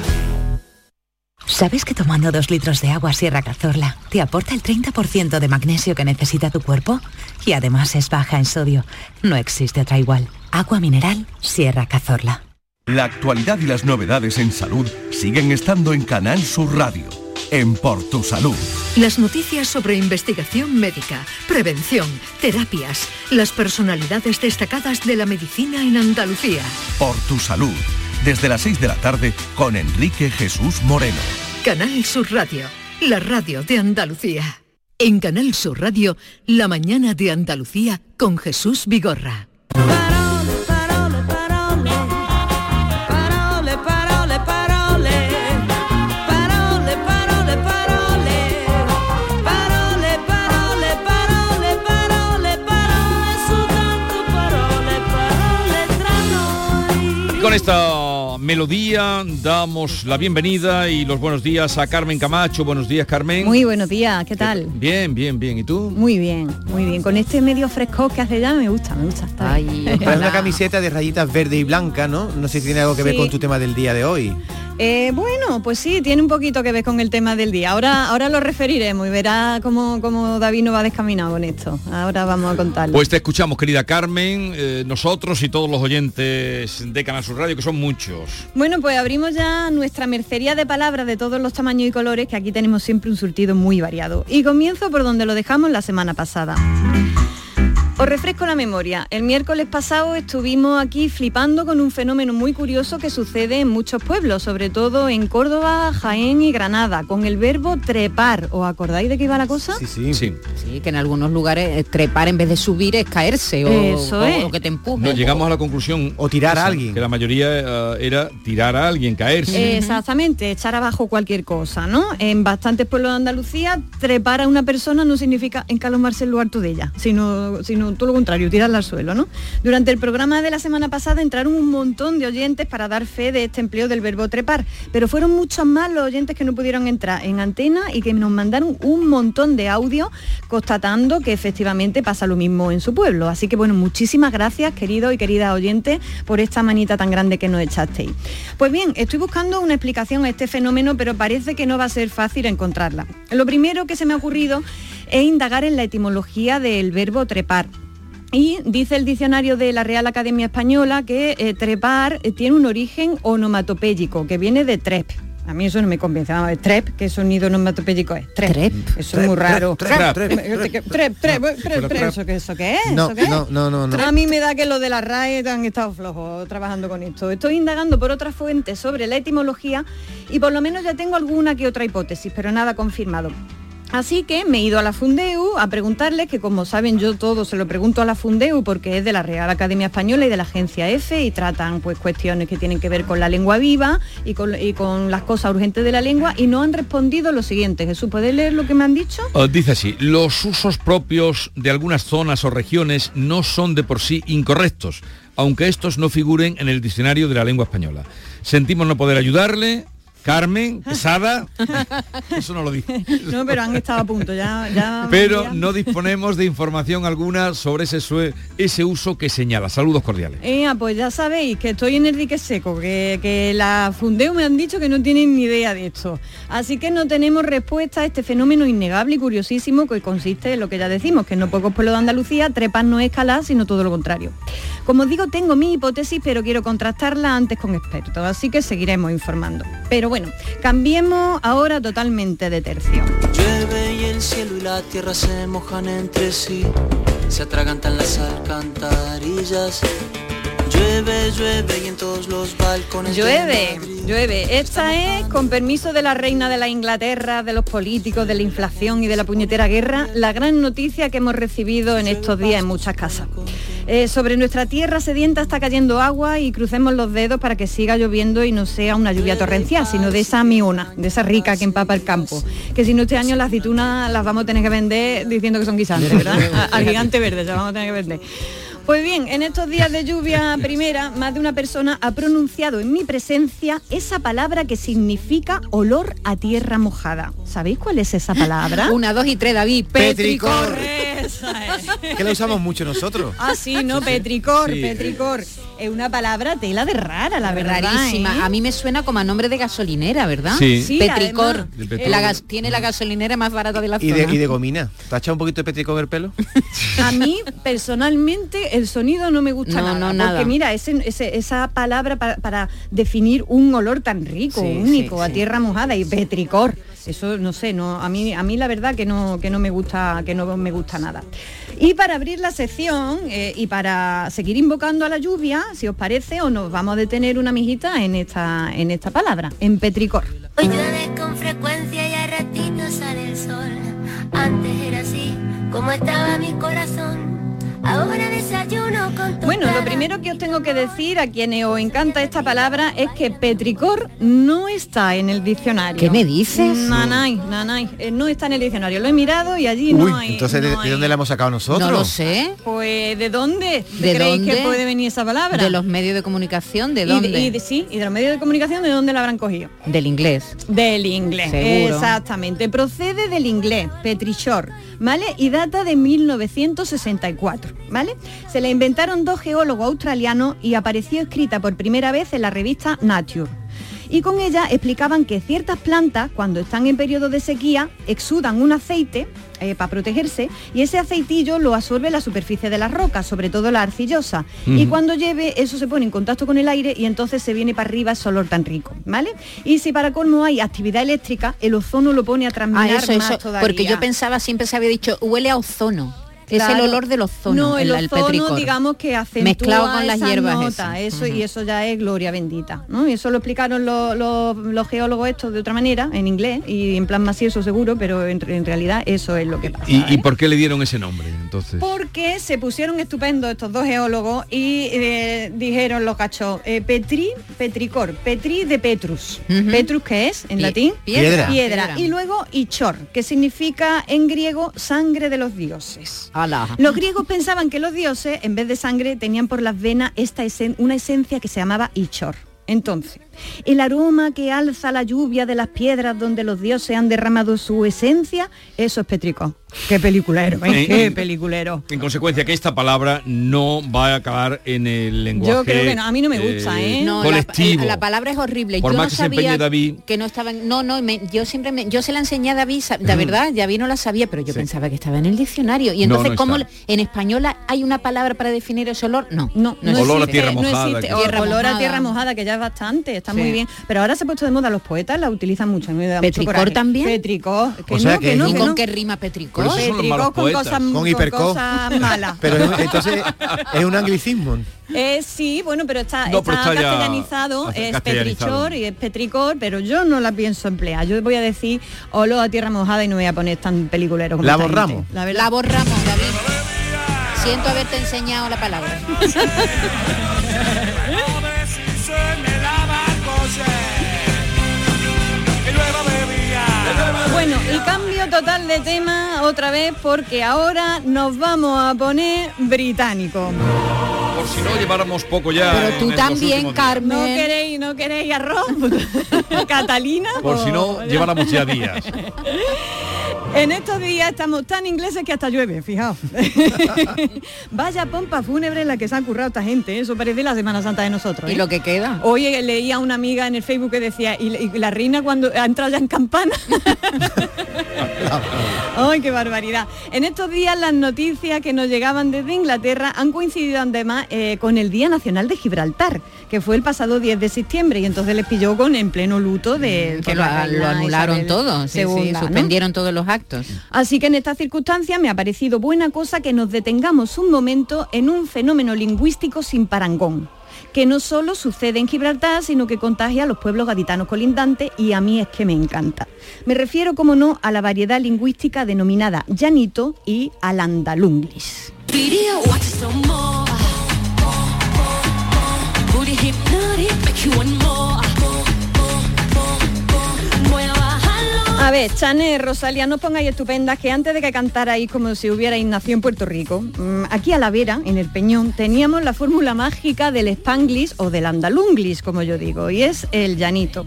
¿Sabes que tomando dos litros de agua Sierra Cazorla te aporta el 30% de magnesio que necesita tu cuerpo? Y además es baja en sodio. No existe otra igual. Agua mineral Sierra Cazorla. La actualidad y las novedades en salud siguen estando en Canal Sur Radio, en Por Tu Salud. Las noticias sobre investigación médica, prevención, terapias, las personalidades destacadas de la medicina en Andalucía. Por Tu Salud, desde las 6 de la tarde con Enrique Jesús Moreno. Canal Sur Radio, la radio de Andalucía. En Canal Sur Radio, la mañana de Andalucía con Jesús Vigorra. esto. Melodía damos la bienvenida y los buenos días a Carmen Camacho. Buenos días, Carmen. Muy buenos días, ¿qué tal? Bien, bien, bien. ¿Y tú? Muy bien, muy bien. Con este medio fresco que hace ya me gusta, me gusta. Está bien. Traes una camiseta de rayitas verde y blanca, ¿no? No sé si tiene algo que ver con tu tema del día de hoy. Eh, bueno, pues sí, tiene un poquito que ver con el tema del día. Ahora, ahora lo referiremos y verá cómo, cómo David no va descaminado con esto. Ahora vamos a contarlo. Pues te escuchamos, querida Carmen, eh, nosotros y todos los oyentes de Canal Sur Radio, que son muchos. Bueno, pues abrimos ya nuestra mercería de palabras de todos los tamaños y colores, que aquí tenemos siempre un surtido muy variado. Y comienzo por donde lo dejamos la semana pasada. Os refresco la memoria. El miércoles pasado estuvimos aquí flipando con un fenómeno muy curioso que sucede en muchos pueblos, sobre todo en Córdoba, Jaén y Granada, con el verbo trepar. ¿Os acordáis de qué iba la cosa? Sí, sí. Sí. Sí, que en algunos lugares eh, trepar en vez de subir es caerse o, Eso o- es. o que te empuje. No, llegamos a la conclusión... O tirar a alguien. Que la mayoría eh, era tirar a alguien, caerse. Exactamente, echar abajo cualquier cosa, ¿no? En bastantes pueblos de Andalucía, trepar a una persona no significa encalomarse en lo alto de ella, sino, sino todo lo contrario, tirarla al suelo, ¿no? Durante el programa de la semana pasada entraron un montón de oyentes para dar fe de este empleo del verbo trepar, pero fueron muchos más los oyentes que no pudieron entrar en antena y que nos mandaron un montón de audio constatando que efectivamente pasa lo mismo en su pueblo. Así que bueno, muchísimas gracias, queridos y queridas oyentes, por esta manita tan grande que nos echasteis. Pues bien, estoy buscando una explicación a este fenómeno, pero parece que no va a ser fácil encontrarla. Lo primero que se me ha ocurrido es indagar en la etimología del verbo trepar. Y dice el diccionario de la Real Academia Española que eh, trepar eh, tiene un origen onomatopéyico, que viene de trep. A mí eso no me convence. Vamos a ver, trep, ¿qué sonido onomatopéyico es? Trep. Eso es muy raro. trep, trep, Trep, trep, trep, trep, fuera trep, trep. ¿Eso qué, ¿Eso qué es? No, ¿Eso qué es? no, no, no, no. A mí me da que los de la RAE han estado flojos trabajando con esto. Estoy indagando por otras fuentes sobre la etimología y por lo menos ya tengo alguna que otra hipótesis, pero nada confirmado. Así que me he ido a la Fundeu a preguntarles, que como saben yo todo se lo pregunto a la Fundeu porque es de la Real Academia Española y de la Agencia EFE y tratan pues cuestiones que tienen que ver con la lengua viva y con, y con las cosas urgentes de la lengua y no han respondido lo siguiente. Jesús, ¿puedes leer lo que me han dicho? Oh, dice así, los usos propios de algunas zonas o regiones no son de por sí incorrectos, aunque estos no figuren en el diccionario de la lengua española. Sentimos no poder ayudarle. Carmen, pesada, eso no lo dije. No, pero han estado a punto, ya... ya Pero no disponemos de información alguna sobre ese, uso que señala. Saludos cordiales. Eh, pues ya sabéis que estoy en el dique seco, que, que la Fundeu me han dicho que no tienen ni idea de esto. Así que no tenemos respuesta a este fenómeno innegable y curiosísimo que consiste en lo que ya decimos, que en no pocos pueblos de Andalucía trepar no es escalar, sino todo lo contrario. Como digo, tengo mi hipótesis, pero quiero contrastarla antes con expertos, así que seguiremos informando. Pero bueno, cambiemos ahora totalmente de tercio. Llueve y el cielo y la tierra se mojan entre sí, se atragantan las alcantarillas. Llueve, llueve y en todos los balcones. Llueve, llueve. Esta es, con permiso de la reina de la Inglaterra, de los políticos, de la inflación y de la puñetera guerra, la gran noticia que hemos recibido en estos días en muchas casas. Eh, sobre nuestra tierra sedienta está cayendo agua y crucemos los dedos para que siga lloviendo y no sea una lluvia torrencial, sino de esa miona, de esa rica que empapa el campo. Que si no este año las aceitunas las vamos a tener que vender diciendo que son guisantes, ¿verdad? Al gigante verde se las vamos a tener que vender. Pues bien, en estos días de lluvia primera, más de una persona ha pronunciado en mi presencia esa palabra que significa olor a tierra mojada. ¿Sabéis cuál es esa palabra? Una, dos y tres, David. Petricor. Que la usamos mucho nosotros. Ah, sí, no, petricor, Sí. petricor. Es una palabra tela de rara, la verdad. Rarísima. ¿eh? A mí me suena como a nombre de gasolinera, ¿verdad? Sí. Sí, Petricor. además. De petróleo. La gas- tiene la gasolinera más barata de la Y zona. de, y de gomina. ¿Te has echado un poquito de petricor en el pelo? A mí personalmente el sonido no me gusta No, nada. no, nada. Porque mira, ese- ese- esa palabra para, para definir un olor tan rico, Sí, único, sí, a sí. tierra mojada y petricor. Eso no sé, no, a mí, a mí la verdad que no, que no me gusta, que no me gusta nada. Y para abrir la sección eh, y para seguir invocando a la lluvia, si os parece, o nos vamos a detener una mijita en esta, en esta palabra, en petricor. Ahora desayuno con Bueno, lo primero que os tengo que decir a quienes os encanta esta palabra es que petricor no está en el diccionario. ¿Qué me dices? Nanay, nanay, eh, no está en el diccionario. Lo he mirado y allí Uy, no hay. entonces ¿de, no de hay- dónde la hemos sacado nosotros? No lo sé. Pues ¿de dónde ¿De creéis dónde? que puede venir esa palabra? De los medios de comunicación, ¿de Y dónde? y de- sí, y de los medios de comunicación, ¿de dónde la habrán cogido? Del inglés. Del inglés, Seguro. exactamente. Procede del inglés, petrichor, Y data de 1964, ¿vale? Se la inventaron dos geólogos australianos y apareció escrita por primera vez en la revista Nature. Y con ella explicaban que ciertas plantas, cuando están en periodo de sequía, exudan un aceite eh, para protegerse y ese aceitillo lo absorbe la superficie de las rocas, sobre todo la arcillosa. Y cuando lleve, eso se pone en contacto con el aire y entonces se viene para arriba ese olor tan rico, ¿vale? Y si para colmo hay actividad eléctrica, el ozono lo pone a Ah, transmirar eso, más eso. todavía. Porque yo pensaba, siempre se había dicho, huele a ozono. Es el olor del ozono, No, el, ozono, petricor. digamos que acentúa Mezclado con las hierbas notas, eso y eso ya es gloria bendita, ¿no? Y eso lo explicaron los, los- los geólogos estos de otra manera, en inglés, y en plan macioso seguro, pero en, en realidad eso es lo que pasa. ¿Y, y por qué le dieron ese nombre entonces? Porque se pusieron estupendos estos dos geólogos y eh, dijeron los cachos, eh, Petri, Petricor, Petri de Petrus. Petrus, ¿qué es en Pie- latín? piedra. Piedra. Piedra. Y luego Ichor, que significa en griego sangre de los dioses. Los griegos pensaban que los dioses, en vez de sangre, tenían por las venas esta una esencia que se llamaba Ichor. Entonces, el aroma que alza la lluvia de las piedras donde los dioses han derramado su esencia, eso es petricor. Qué peliculero, ¿eh? En- Qué en- peliculero. En consecuencia, que esta palabra no va a acabar en el lenguaje Yo creo que no, a mí no me gusta, ¿eh? No, la- colectivo. La, palabra es horrible. Por yo más no que se empeñe sabía David. que no estaban. No, no, me- yo siempre me- yo se la enseñé a David, Mm. verdad, David no la sabía, pero yo Sí. pensaba que estaba en el diccionario. Y No, entonces, no ¿cómo en español hay una palabra para definir ese olor? No, no, No Olor a existe, tierra no mojada, existe. que- O- Tierra olor a tierra mojada, que ya es bastante, está Sí. muy bien. Pero ahora se ha puesto de moda, los poetas la utilizan mucho. me da mucho ¿Petricor coraje. también? Petricor. Que O sea no, que que no, es que ¿Y con no. qué rima petricor? Pero Petricor con cosas, Con hiperco. cosas malas. Pero es- entonces es un anglicismo. Eh, sí, bueno, pero está, No, pero está está ya castellanizado, es castellanizado. petrichor y es petricor, pero yo no la pienso emplear. Yo voy a decir olor a tierra mojada y no voy a poner tan peliculero como La borramos. La. La borramos, David. Siento haberte enseñado la palabra. Bueno, y cambio total de tema otra vez porque ahora nos vamos a poner británico. Por si no lleváramos poco ya. Pero tú también. Carmen. ¿No queréis, no queréis arroz? Catalina. Por si no, lleváramos ya días. En estos días estamos tan ingleses que hasta llueve, fijaos. Vaya pompa fúnebre en la que se han currado esta gente, ¿eh? eso parece la Semana Santa de nosotros. ¿Y ¿eh? lo que queda? Hoy leía a una amiga en el Facebook que decía, y, y la reina cuando ha entrado ya en campana. ¡Ay, qué barbaridad! En estos días las noticias que nos llegaban desde Inglaterra han coincidido además eh, con el Día Nacional de Gibraltar, que fue el pasado 10 de septiembre, y entonces les pilló con en pleno luto de... Que por lo, anularon Isabel todo, sí, sí, II, ¿no? suspendieron todos los actos. Así que en estas circunstancias me ha parecido buena cosa que nos detengamos un momento en un fenómeno lingüístico sin parangón que no solo sucede en Gibraltar, sino que contagia a los pueblos gaditanos colindantes y a mí es que me encanta. Me refiero, como no, a la variedad lingüística denominada llanito y al andalunglis. A ver, Chanel, Rosalía, no pongáis estupendas que antes de que cantarais como si hubierais nacido en Puerto Rico, mm, aquí a la vera, en el Peñón, teníamos la fórmula mágica del spanglish o del andalunglis, como yo digo, y es el llanito.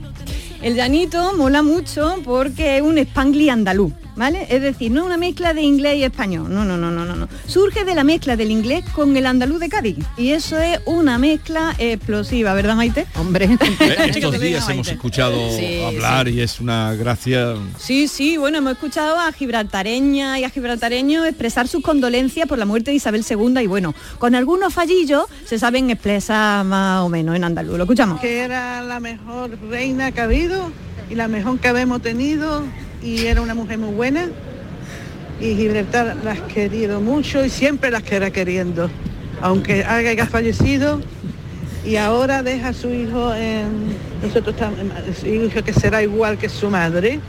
El llanito mola mucho porque es un spanglish andaluz, ¿vale? Es decir, no una mezcla de inglés y español, no, no, no, no, no, no. Surge de la mezcla del inglés con el andaluz de Cádiz y eso es una mezcla explosiva, ¿verdad, Maite? Hombre. Eh, Estos días hemos escuchado Sí, hablar y es una gracia. Sí, sí, bueno, hemos escuchado a gibraltareña y a gibraltareños expresar sus condolencias por la muerte de Isabel II y bueno, con algunos fallillos se saben expresar más o menos en andaluz. Lo escuchamos. que era la mejor reina que ha y la mejor que habemos tenido y era una mujer muy buena y Gibraltar la has querido mucho y siempre las quedará queriendo, aunque haya fallecido y ahora deja a su hijo en nosotros su hijo que será igual que su madre,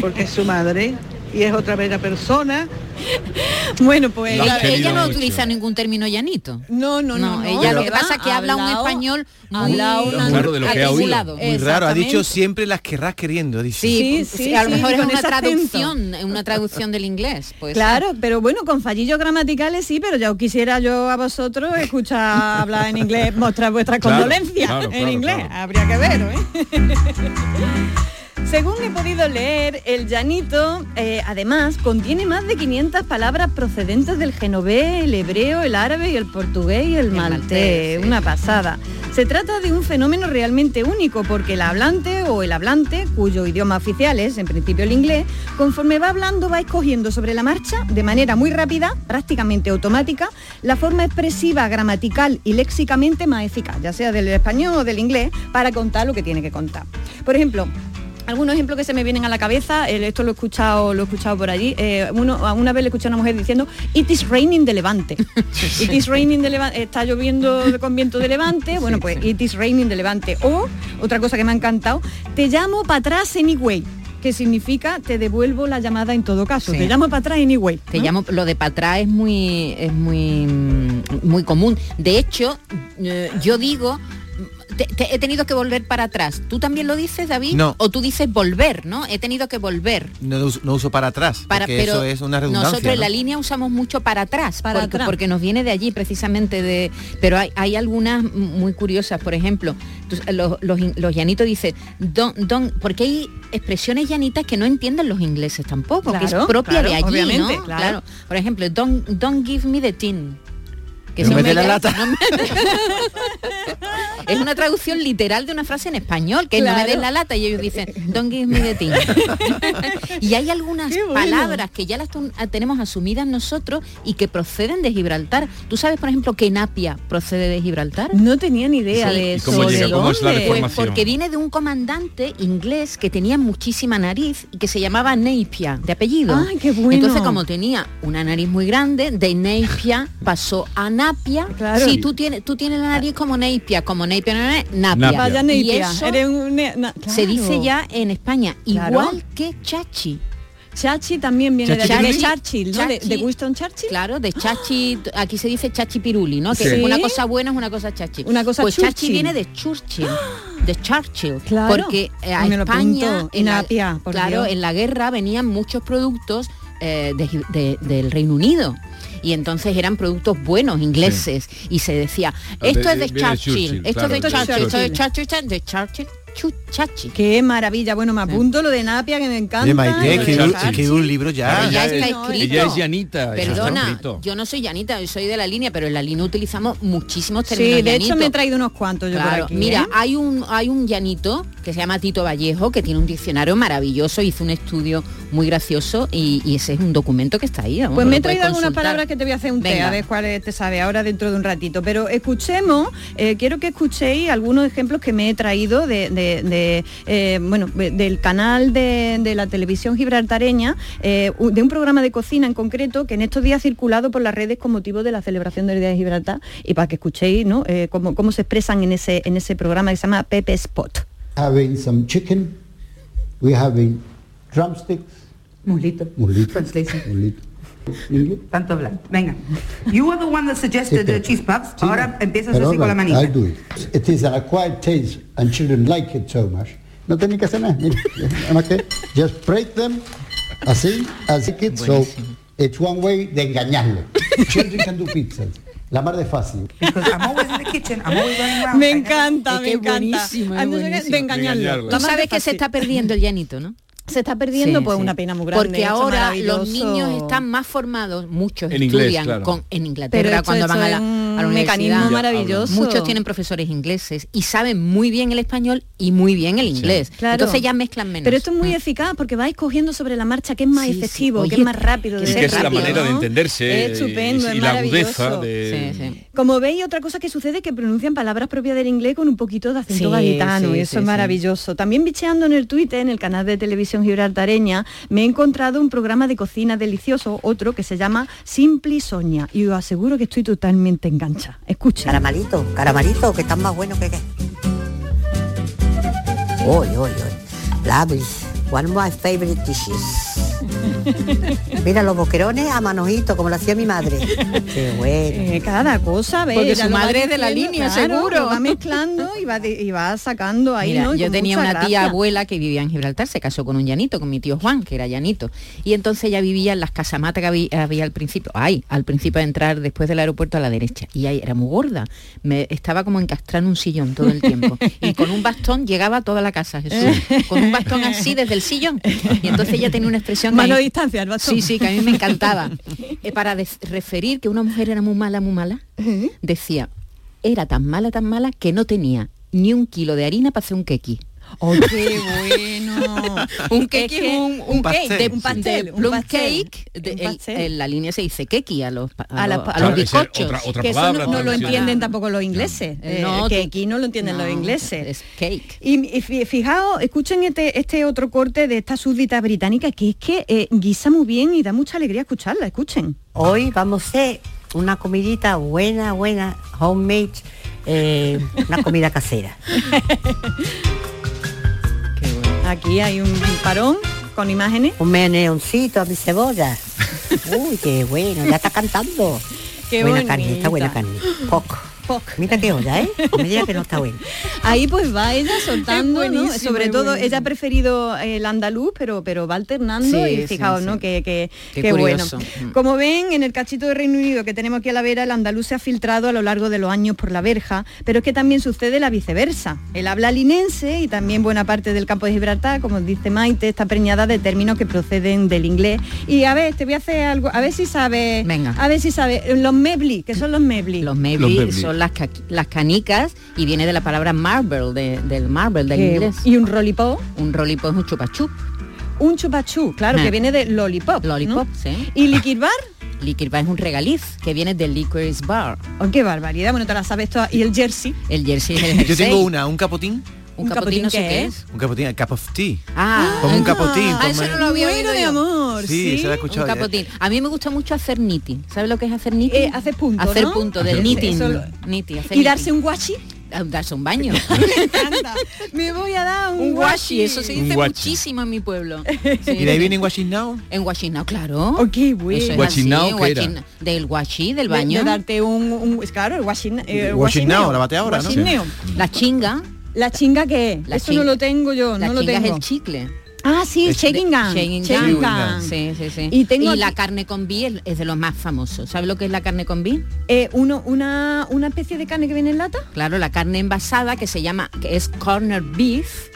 porque su madre y es otra bella persona. Bueno, pues Ella, ella no utiliza ningún término llanito. No, no, no. no. ella lo que Va, pasa es que ha habla un español ha muy hablado un Claro, de lo que ha oído. articulado. Muy raro, ha dicho siempre las querrás queriendo. Dice. Sí, sí, a lo mejor es una traducción, una traducción del inglés. Pues Claro, pero bueno, con fallillos gramaticales sí, pero ya os quisiera yo a vosotros escuchar hablar en inglés, mostrar vuestras Claro, condolencias claro, en claro, inglés. claro. Habría que ver, ¿eh? Según he podido leer, el llanito, eh, además, contiene más de 500 palabras procedentes del genovés, el hebreo, el árabe y el portugués y el, maltés. maltés, sí. Una pasada. Se trata de un fenómeno realmente único porque el hablante o el hablante, cuyo idioma oficial es en principio el inglés, conforme va hablando va escogiendo sobre la marcha, de manera muy rápida, prácticamente automática, la forma expresiva, gramatical y léxicamente más eficaz, ya sea del español o del inglés, para contar lo que tiene que contar. Por ejemplo, algunos ejemplos que se me vienen a la cabeza, eh, esto lo he escuchado, lo he escuchado por allí. eh, uno, una vez le escuché a una mujer diciendo, It is raining de levante. It is raining de levante, está lloviendo con viento de levante, bueno pues it is raining de levante. O, otra cosa que me ha encantado, te llamo para atrás anyway, que significa te devuelvo la llamada en todo caso. Sí. Te llamo para atrás anyway. Te ¿no? llamo, lo de para atrás es muy, es muy, muy común. De hecho, eh, yo digo, te- te- he tenido que volver para atrás. ¿Tú también lo dices, David? No. O tú dices volver, ¿no? He tenido que volver. No, uso- no uso para atrás, Para, porque pero eso es una redundancia. nosotros en ¿no? la línea usamos mucho para atrás, Para porque, atrás. porque nos viene de allí precisamente de. Pero hay, hay algunas muy curiosas, por ejemplo, tú- los, los, llanitos dicen, don, don, porque hay expresiones llanitas que no entienden los ingleses tampoco, que es propia claro, de allí, ¿no? claro. Por ejemplo, don't, don't give me the tin. No me dé la lata. no me- es una traducción literal de una frase en español, que no me Claro. den la lata y ellos dicen, don't give me the tin. y hay algunas bueno. palabras que ya las tu- tenemos asumidas nosotros y que proceden de Gibraltar. ¿Tú sabes, por ejemplo, que Napia procede de Gibraltar? No tenía ni idea Sí. de ¿Y eso. cómo ¿De llega? ¿Cómo es la dónde? Pues porque viene de un comandante inglés que tenía muchísima nariz y que se llamaba Napier, de apellido. Ay, qué bueno. Entonces, como tenía una nariz muy grande, de Napier pasó a Napia. Claro. Sí, tú tienes, tú tienes la nariz como Napier, como Napier, Napia. Napia. Vaya Y eso eres un ne- na- se dice ya en España, Claro. igual que Chachi. Chachi también viene de, Chachi. de Churchill, ¿no? De, Chachi. de Winston Churchill. Claro, de chachi, aquí se dice chachi piruli, ¿no? Que Sí. una cosa buena es una cosa chachi. Una cosa Pues chachi viene de Churchill, de Churchill, Claro. porque eh, a me España, en la, Napia, por claro, Dios. en la guerra venían muchos productos eh, de Gi- de- del Reino Unido. Y entonces eran productos buenos, ingleses. Y se decía, De- esto es de Churchill, esto claro, es de Churchill, esto es de Churchill. Churchill, de Churchill, Chu- Chachi. Qué maravilla. Bueno, me apunto lo de Napia, que me encanta. Maite, que un- Churchill. que un libro ya. Ella está es- escrito. ella es llanita, Perdona, yo no soy llanita, yo soy de la línea, pero en la línea utilizamos muchísimos Sí, términos de hecho me he traído unos cuantos yo por Claro, aquí, mira, ¿eh? hay un hay un llanito que se llama Tito Vallejo que tiene un diccionario maravilloso, hizo un estudio muy gracioso y, y ese es un documento que está ahí. vamos, Pues me he traído algunas palabras que te voy a hacer un té, Venga. a ver cuáles te sabe ahora dentro de un ratito. Pero escuchemos, eh, quiero que escuchéis algunos ejemplos que me he traído de, de- de, eh, bueno, de- del canal de, de la televisión gibraltareña, eh, de un programa de cocina en concreto que en estos días ha circulado por las redes con motivo de la celebración del Día de Gibraltar y para que escuchéis ¿no? Eh, cómo, cómo se expresan en ese, en ese programa que se llama Pepe Spot. having some chicken. We're having drumsticks. Mulito. Mulito. Translation. Mulito. Tanto hablar. Venga. You were the one that suggested the cheese puffs. Sí, Ahora empiezas así con la manita. I'll do it. It is an acquired taste and children like it so much. No tenéis que hacer nada. mira, nada más que just break them así, así que so it's one way de engañarlo. Children can do pizzas. La mar de fácil. Because I'm always in the kitchen. I'm always running around. Me encanta, me encanta. buenísimo, es. De engañarlo. Tú sabes que se está perdiendo el llanito, ¿no? Se está perdiendo, Sí, pues sí. una pena muy grande. Porque ahora los niños están más formados, muchos En inglés, estudian claro. con, en Pero Inglaterra esto- cuando van a la, un a la mecanismo universidad. maravilloso. Muchos tienen profesores ingleses y saben muy bien el español y muy bien el inglés. Claro. Entonces ya mezclan menos. Pero esto es muy Mm. eficaz porque vais cogiendo sobre la marcha que es más efectivo, que es más rápido. de Y ser que es la rápido, manera de entenderse Es estupendo, y, es y la agudeza maravilloso. de... Como veis, otra cosa que sucede es que pronuncian palabras propias del inglés con un poquito de acento Sí, gaditano sí, y eso sí, es sí. maravilloso. También bicheando en el Twitter, en el canal de televisión gibraltareña, me he encontrado un programa de cocina delicioso, otro que se llama Simpli Soña y os aseguro que estoy totalmente engancha. Escuchen. Caramalito, caramalito, que están más buenos que qué. Uy, uy, uy. Lovely. One of my favorite dishes. Mira los boquerones a manojito, como lo hacía mi madre. Qué bueno. Eh, cada cosa, ¿ves? Porque su madre es de la línea, claro, seguro. va mezclando y va, de- y va sacando ahí, Mira, ¿no? Y yo tenía una tía abuela que vivía en Gibraltar, se casó con un llanito, con mi tío Juan, que era llanito. Y entonces ella vivía en las casamatas que había, había al principio, ay, al principio de entrar después del aeropuerto a la derecha. Y ahí era muy gorda. Me estaba como encastrada en un sillón todo el tiempo. Y con un bastón llegaba a toda la casa, Jesús. Con un bastón así desde el sillón. Y entonces ella tenía una expresión que Mano distancia, el bastón. Sí, sí, que a mí me encantaba. Eh, para referir que una mujer era muy mala, muy mala, decía, era tan mala, tan mala que no tenía ni un kilo de harina para hacer un keki. ¡Oh, qué bueno! un Es cake, que- un, un un pastel, cake, de, un pastel, de un pastel, cake, de- un el- pastel. en la línea se dice keki a los, a, a, la- los, a a los los bizcochos. otra- otra que eso palabra no, no lo entienden tampoco los ingleses. eh, No, que tú- aquí no lo entienden los no, ingleses. Es cake. Y, y fi- fijaos, escuchen este, este otro corte de esta súbdita británica que es que eh, guisa muy bien y da mucha alegría escucharla. Escuchen. Hoy vamos a hacer una comidita buena, buena, homemade, eh, una comida casera. Aquí hay un parón con imágenes. Un meneoncito a mi cebolla. Uy, qué bueno, ya está cantando. Qué buena carne, está buena bonita. carne. Poco. Mira qué olla, ¿eh? No me diga que no está buena. Ahí pues va ella soltando, ¿no? Sobre todo, buenísimo. ella ha preferido el andaluz, pero, pero va alternando Sí, y fijaos, sí. ¿no? Que, que, Qué que bueno. Mm. Como ven, en el cachito de Reino Unido que tenemos aquí a la vera, el andaluz se ha filtrado a lo largo de los años por la verja, pero es que también sucede la viceversa. El habla linense y también buena parte del campo de Gibraltar, como dice Maite, está preñada de términos que proceden del inglés. Y a ver, te voy a hacer algo, a ver si sabe, Venga. a ver si sabe, los mebli, que son los mebli. Los mebli son las, ca- las canicas y viene de la palabra marble, de- del marble, del Que- inglés. Y un rolipop. Un rolipop es un chupachup. Un chupachú, claro, Ah. que viene de lollipop. Lollipop, ¿no? sí. ¿Y liquid bar? Liquid bar es un regaliz que viene del licorice bar. Oh, qué barbaridad, bueno, te la sabes toda. ¿Y el jersey? El jersey es el Yo jersey. tengo una, un capotín. Un capotín no sé qué es. Un capotín, a cup of tea. Ah, Como un capotín. Ah, eso como- no lo había oído de amor, Sí, se la he escuchado Un capotín. A mí me gusta mucho hacer niti. ¿Sabes lo que es hacer niti? Eh, hacer punto, Hacer ¿no? punto, del knitting. eso lo- ¿Y knitting. darse un guachi? Ah, Darse un baño. Me voy a dar un, un washi, eso se dice muchísimo en mi pueblo. ¿Y de ahí viene Washing Now? En Guachinao, claro. Qué bueno. Eso es así, ¿qué era? Del guachi, del De- baño. De, darte un, un- claro, el washing, eh, la bate ahora, ¿no? Washineo. La chinga. La chinga que es. La Eso no lo tengo yo, La no lo chinga tengo. es el chicle. Ah, sí, El shaking gun. Sí, sí, sí. Y tengo la carne con bie es, de los más famosos. ¿Sabes lo que es la carne con bie? Eh, uno, una, una especie de carne que viene en lata. Claro, la carne envasada que se llama, que es corner beef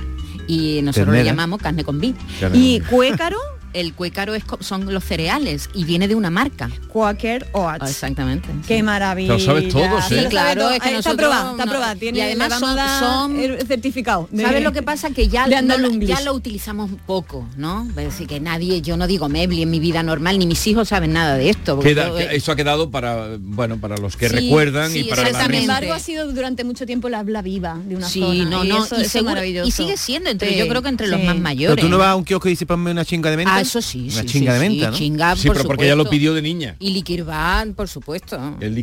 y nosotros Ternera. le llamamos carne con beef. Carne Y cuécaro, El cuécaro es, son los cereales y viene de una marca. Quaker Oats. Ah, Exactamente. Qué maravilla. Lo sabes todo, Sí, ¿eh? Lo claro, es que. Está nosotros aprobado, está no-. Tiene, y además son- son- el certificado. de- ¿Sabes lo que pasa? Que ya, no ya lo utilizamos poco, ¿no? Es decir, que nadie, yo no digo Mebli en mi vida normal, ni mis hijos saben nada de esto. porque Queda- yo, eh, eso ha quedado para bueno para los que Sí, recuerdan sí, y para la Sin embargo, ha sido durante mucho tiempo la habla viva de una sí, zona. no, y no, eso, y, eso es seguro- maravilloso. y sigue siendo entre, Sí, yo creo que entre los sí. más Pero mayores. tú no vas a un kiosco y dices ponme una chinga de menta. Ah, eso sí, Una sí, chinga sí, de sí, menta, ¿no? chinga, Sí, por pero porque ella lo pidió de niña. Y Liquirban, por supuesto. El.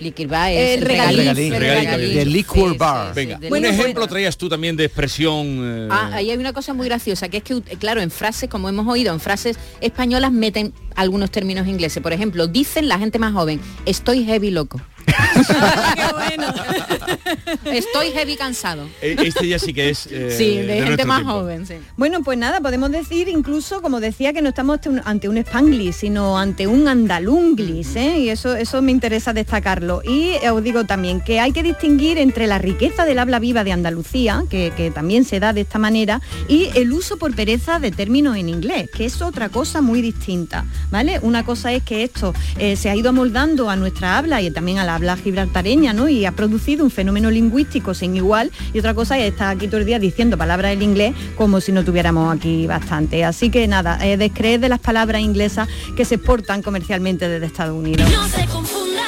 Liquirban El es el el liquor Sí, bar. sí, sí, Venga, Bueno, un ejemplo traías tú también de expresión. eh, Ah, ahí hay una cosa muy graciosa, que es que, claro, en frases, como hemos oído, en frases españolas meten algunos términos ingleses. Por ejemplo, dicen la gente más joven, estoy heavy loco. Estoy heavy cansado. E- Este ya sí que es eh, Sí, de, gente más tiempo. joven, sí. Bueno, pues nada, podemos decir incluso, como decía, que no estamos ante un, spanglish, sino ante un andalunglis, ¿eh? y eso, eso me interesa destacarlo. Y os digo también que hay que distinguir entre la riqueza del habla viva de Andalucía, que, que también se da de esta manera, y el uso por pereza de términos en inglés, que es otra cosa muy distinta, ¿vale? Una cosa es que esto eh, se ha ido amoldando a nuestra habla y también a la habla gibraltareña, ¿no? Y ha producido un fenómeno lingüístico sin igual, y otra cosa es estar aquí todo el día diciendo palabras en inglés como si no tuviéramos aquí bastante. Así que nada, eh, descreer de las palabras inglesas que se exportan comercialmente desde Estados Unidos. No se confundan,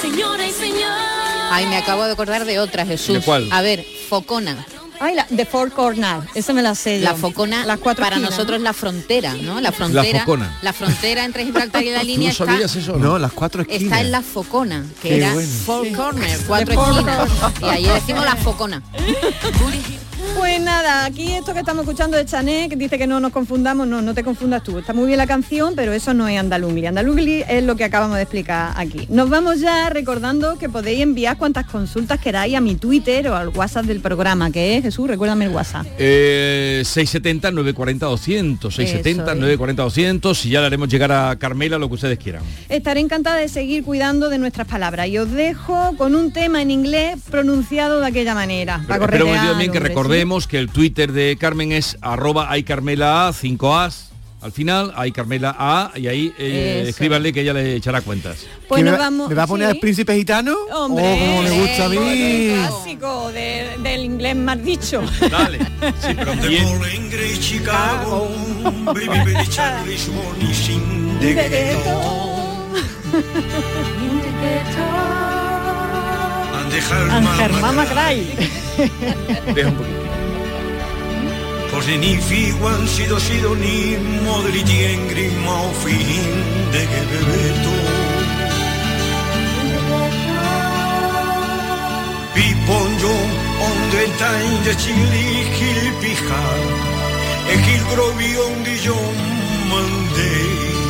señora y señor. Ay, me acabo de acordar de otra, Jesús. ¿De cuál? A ver, focona. Ay, la, de Four Corner, esa me la sé yo. La focona Las cuatro para esquinas, nosotros ¿no? la frontera, ¿no? La frontera. focona. La frontera entre Gibraltar y la línea está, No, las cuatro esquinas. está en la focona, que Qué era bueno. four Sí. corner, cuatro esquinas. Y ahí decimos la focona. Pues nada, aquí esto que estamos escuchando de Chané, que dice que no nos confundamos, no, no te confundas tú. Está muy bien la canción, pero eso no es andalungli. Andalungli es lo que acabamos de explicar aquí. Nos vamos ya recordando que podéis enviar cuantas consultas queráis a mi Twitter o al WhatsApp del programa, que es Jesús, recuérdame el WhatsApp. Eh, 670 940 200 670 Eso es. 940 200 y ya le haremos llegar a Carmela lo que ustedes quieran Estaré encantada de seguir cuidando de nuestras palabras y os dejo con un tema en inglés pronunciado de aquella manera. para pero, también que ¿sí? Recordemos que el Twitter de Carmen es arroba aycarmela a 5 as al final hay Carmela A y ahí eh, escríbanle que ella le echará cuentas. Pues ¿Que me nos va- vamos- ¿Me va a poner sí. al príncipe gitano? Hombre, Oh, como me gusta a mí. el clásico de- del inglés más dicho. Dale. Sí, pero. Chicago. Deja un poquito. Così ni figuan sido sido ni modri tiengri ma o fin de che bebeto Piponjo onde tain de chili kil pija e kil grovion di yo mandé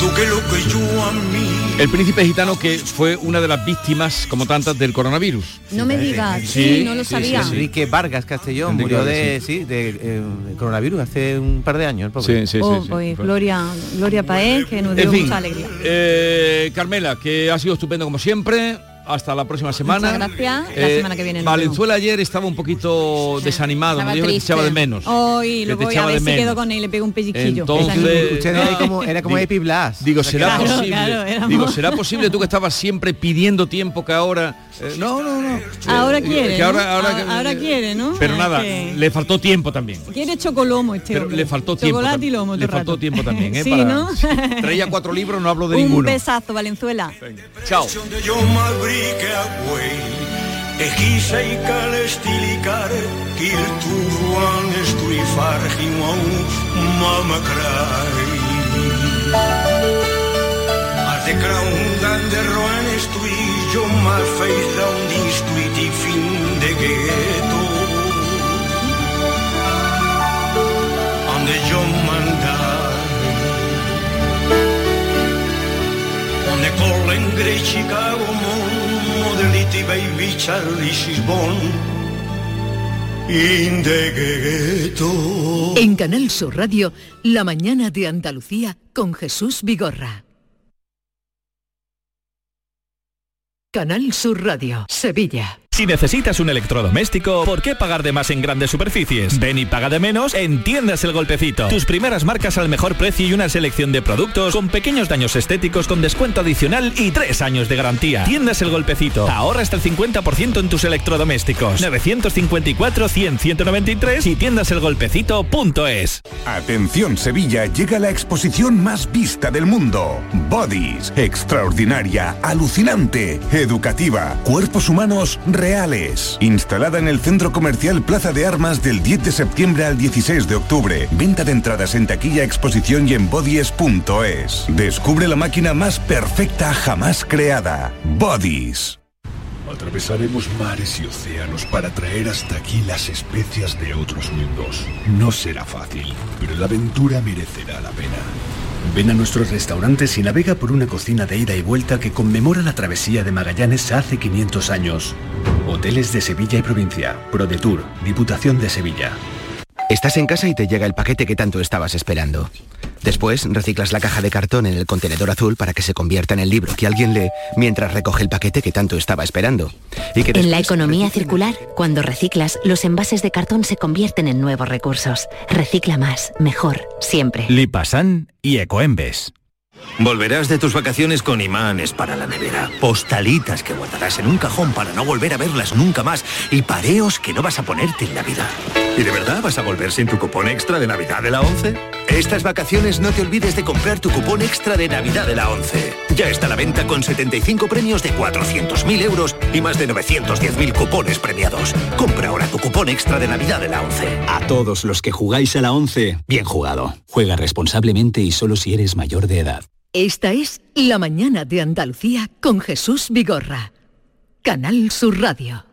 Tu que lo que yo a mí El príncipe gitano que fue una de las víctimas, como tantas, del coronavirus. No me digas, sí, no lo sabía. Enrique Vargas Castellón Enrique murió de, sí, de eh, coronavirus hace un par de años. el. Sí, sí, Oh, pues, Gloria, Gloria Paez, que nos dio En fin, mucha alegría. eh, Carmela, que ha sido estupendo como siempre. Hasta la próxima semana. Muchas gracias. La Eh, semana que viene Valenzuela ayer estaba un poquito desanimado, Estaba me dijo que te triste. echaba de menos. Hoy lo voy a ver si menos. quedo con él y le pego un pellizquillo. Entonces, Usted era como, era como Digo- Epi Blas. Digo, ¿será posible? claro, Digo, ¿será posible tú que estabas siempre pidiendo tiempo que ahora? eh, no, no, no. Ahora Eh, quiere, que ahora, ¿no? ahora, Ah, ahora quiere, ¿no? Pero Ah, nada, que- le faltó tiempo también. Quiere chocolomo este Pero hombre. le faltó tiempo. Chocolate y lomo Le faltó tiempo también, ¿eh? Sí, Para- ¿no? Traía cuatro libros, no hablo de Un ninguno. besazo, Valenzuela. Chao. Take Away Egiseikal estilikar Kilturuan estuifargin hau mamakrai Azekran dan derroan Yo Jo malfeiz daun distuiti fin de geto Ande yo mandar Onde kolen grei Chicago mon baby Charlie Sisbon in the ghetto. En Canal Sur Radio, La mañana de Andalucía con Jesús Vigorra. Canal Sur Radio, Sevilla. Si necesitas un electrodoméstico, ¿por qué pagar de más en grandes superficies? Ven y paga de menos en Tiendas El Golpecito. Tus primeras marcas al mejor precio y una selección de productos con pequeños daños estéticos con descuento adicional y tres años de garantía. Tiendas El Golpecito. Ahorra hasta el 50% en tus electrodomésticos. 954-100-193 y tiendaselgolpecito.es. Atención Sevilla, llega la exposición más vista del mundo. Bodies, extraordinaria, alucinante, educativa, cuerpos humanos. Instalada en el centro comercial Plaza de Armas del 10 de septiembre al 16 de octubre. Venta de entradas en taquilla, exposición y en bodies.es. Descubre la máquina más perfecta jamás creada. Bodies. Atravesaremos mares y océanos para traer hasta aquí las especias de otros mundos. No será fácil, pero la aventura merecerá la pena. Ven a nuestros restaurantes y navega por una cocina de ida y vuelta que conmemora la travesía de Magallanes hace 500 años. Hoteles de Sevilla y provincia. ProDetour, Diputación de Sevilla. Estás en casa y te llega el paquete que tanto estabas esperando. Después reciclas la caja de cartón en el contenedor azul para que se convierta en el libro que alguien lee mientras recoge el paquete que tanto estaba esperando. Y que En la economía circular, cuando reciclas, los envases de cartón se convierten en nuevos recursos. Recicla más, mejor, siempre. Lipasan y Ecoembes. Volverás de tus vacaciones con imanes para la nevera, postalitas que guardarás en un cajón para no volver a verlas nunca más y pareos que no vas a ponerte en Navidad. ¿Y de verdad vas a volver sin tu cupón extra de Navidad de la 11? Estas vacaciones no te olvides de comprar tu cupón extra de Navidad de la 11. Ya está a la venta con 75 premios de 400.000 euros y más de 910.000 cupones premiados. Compra ahora tu cupón extra de Navidad de la 11. A todos los que jugáis a la 11, bien jugado. Juega responsablemente y solo si eres mayor de edad. Esta es La mañana de Andalucía con Jesús Vigorra. Canal Sur Radio.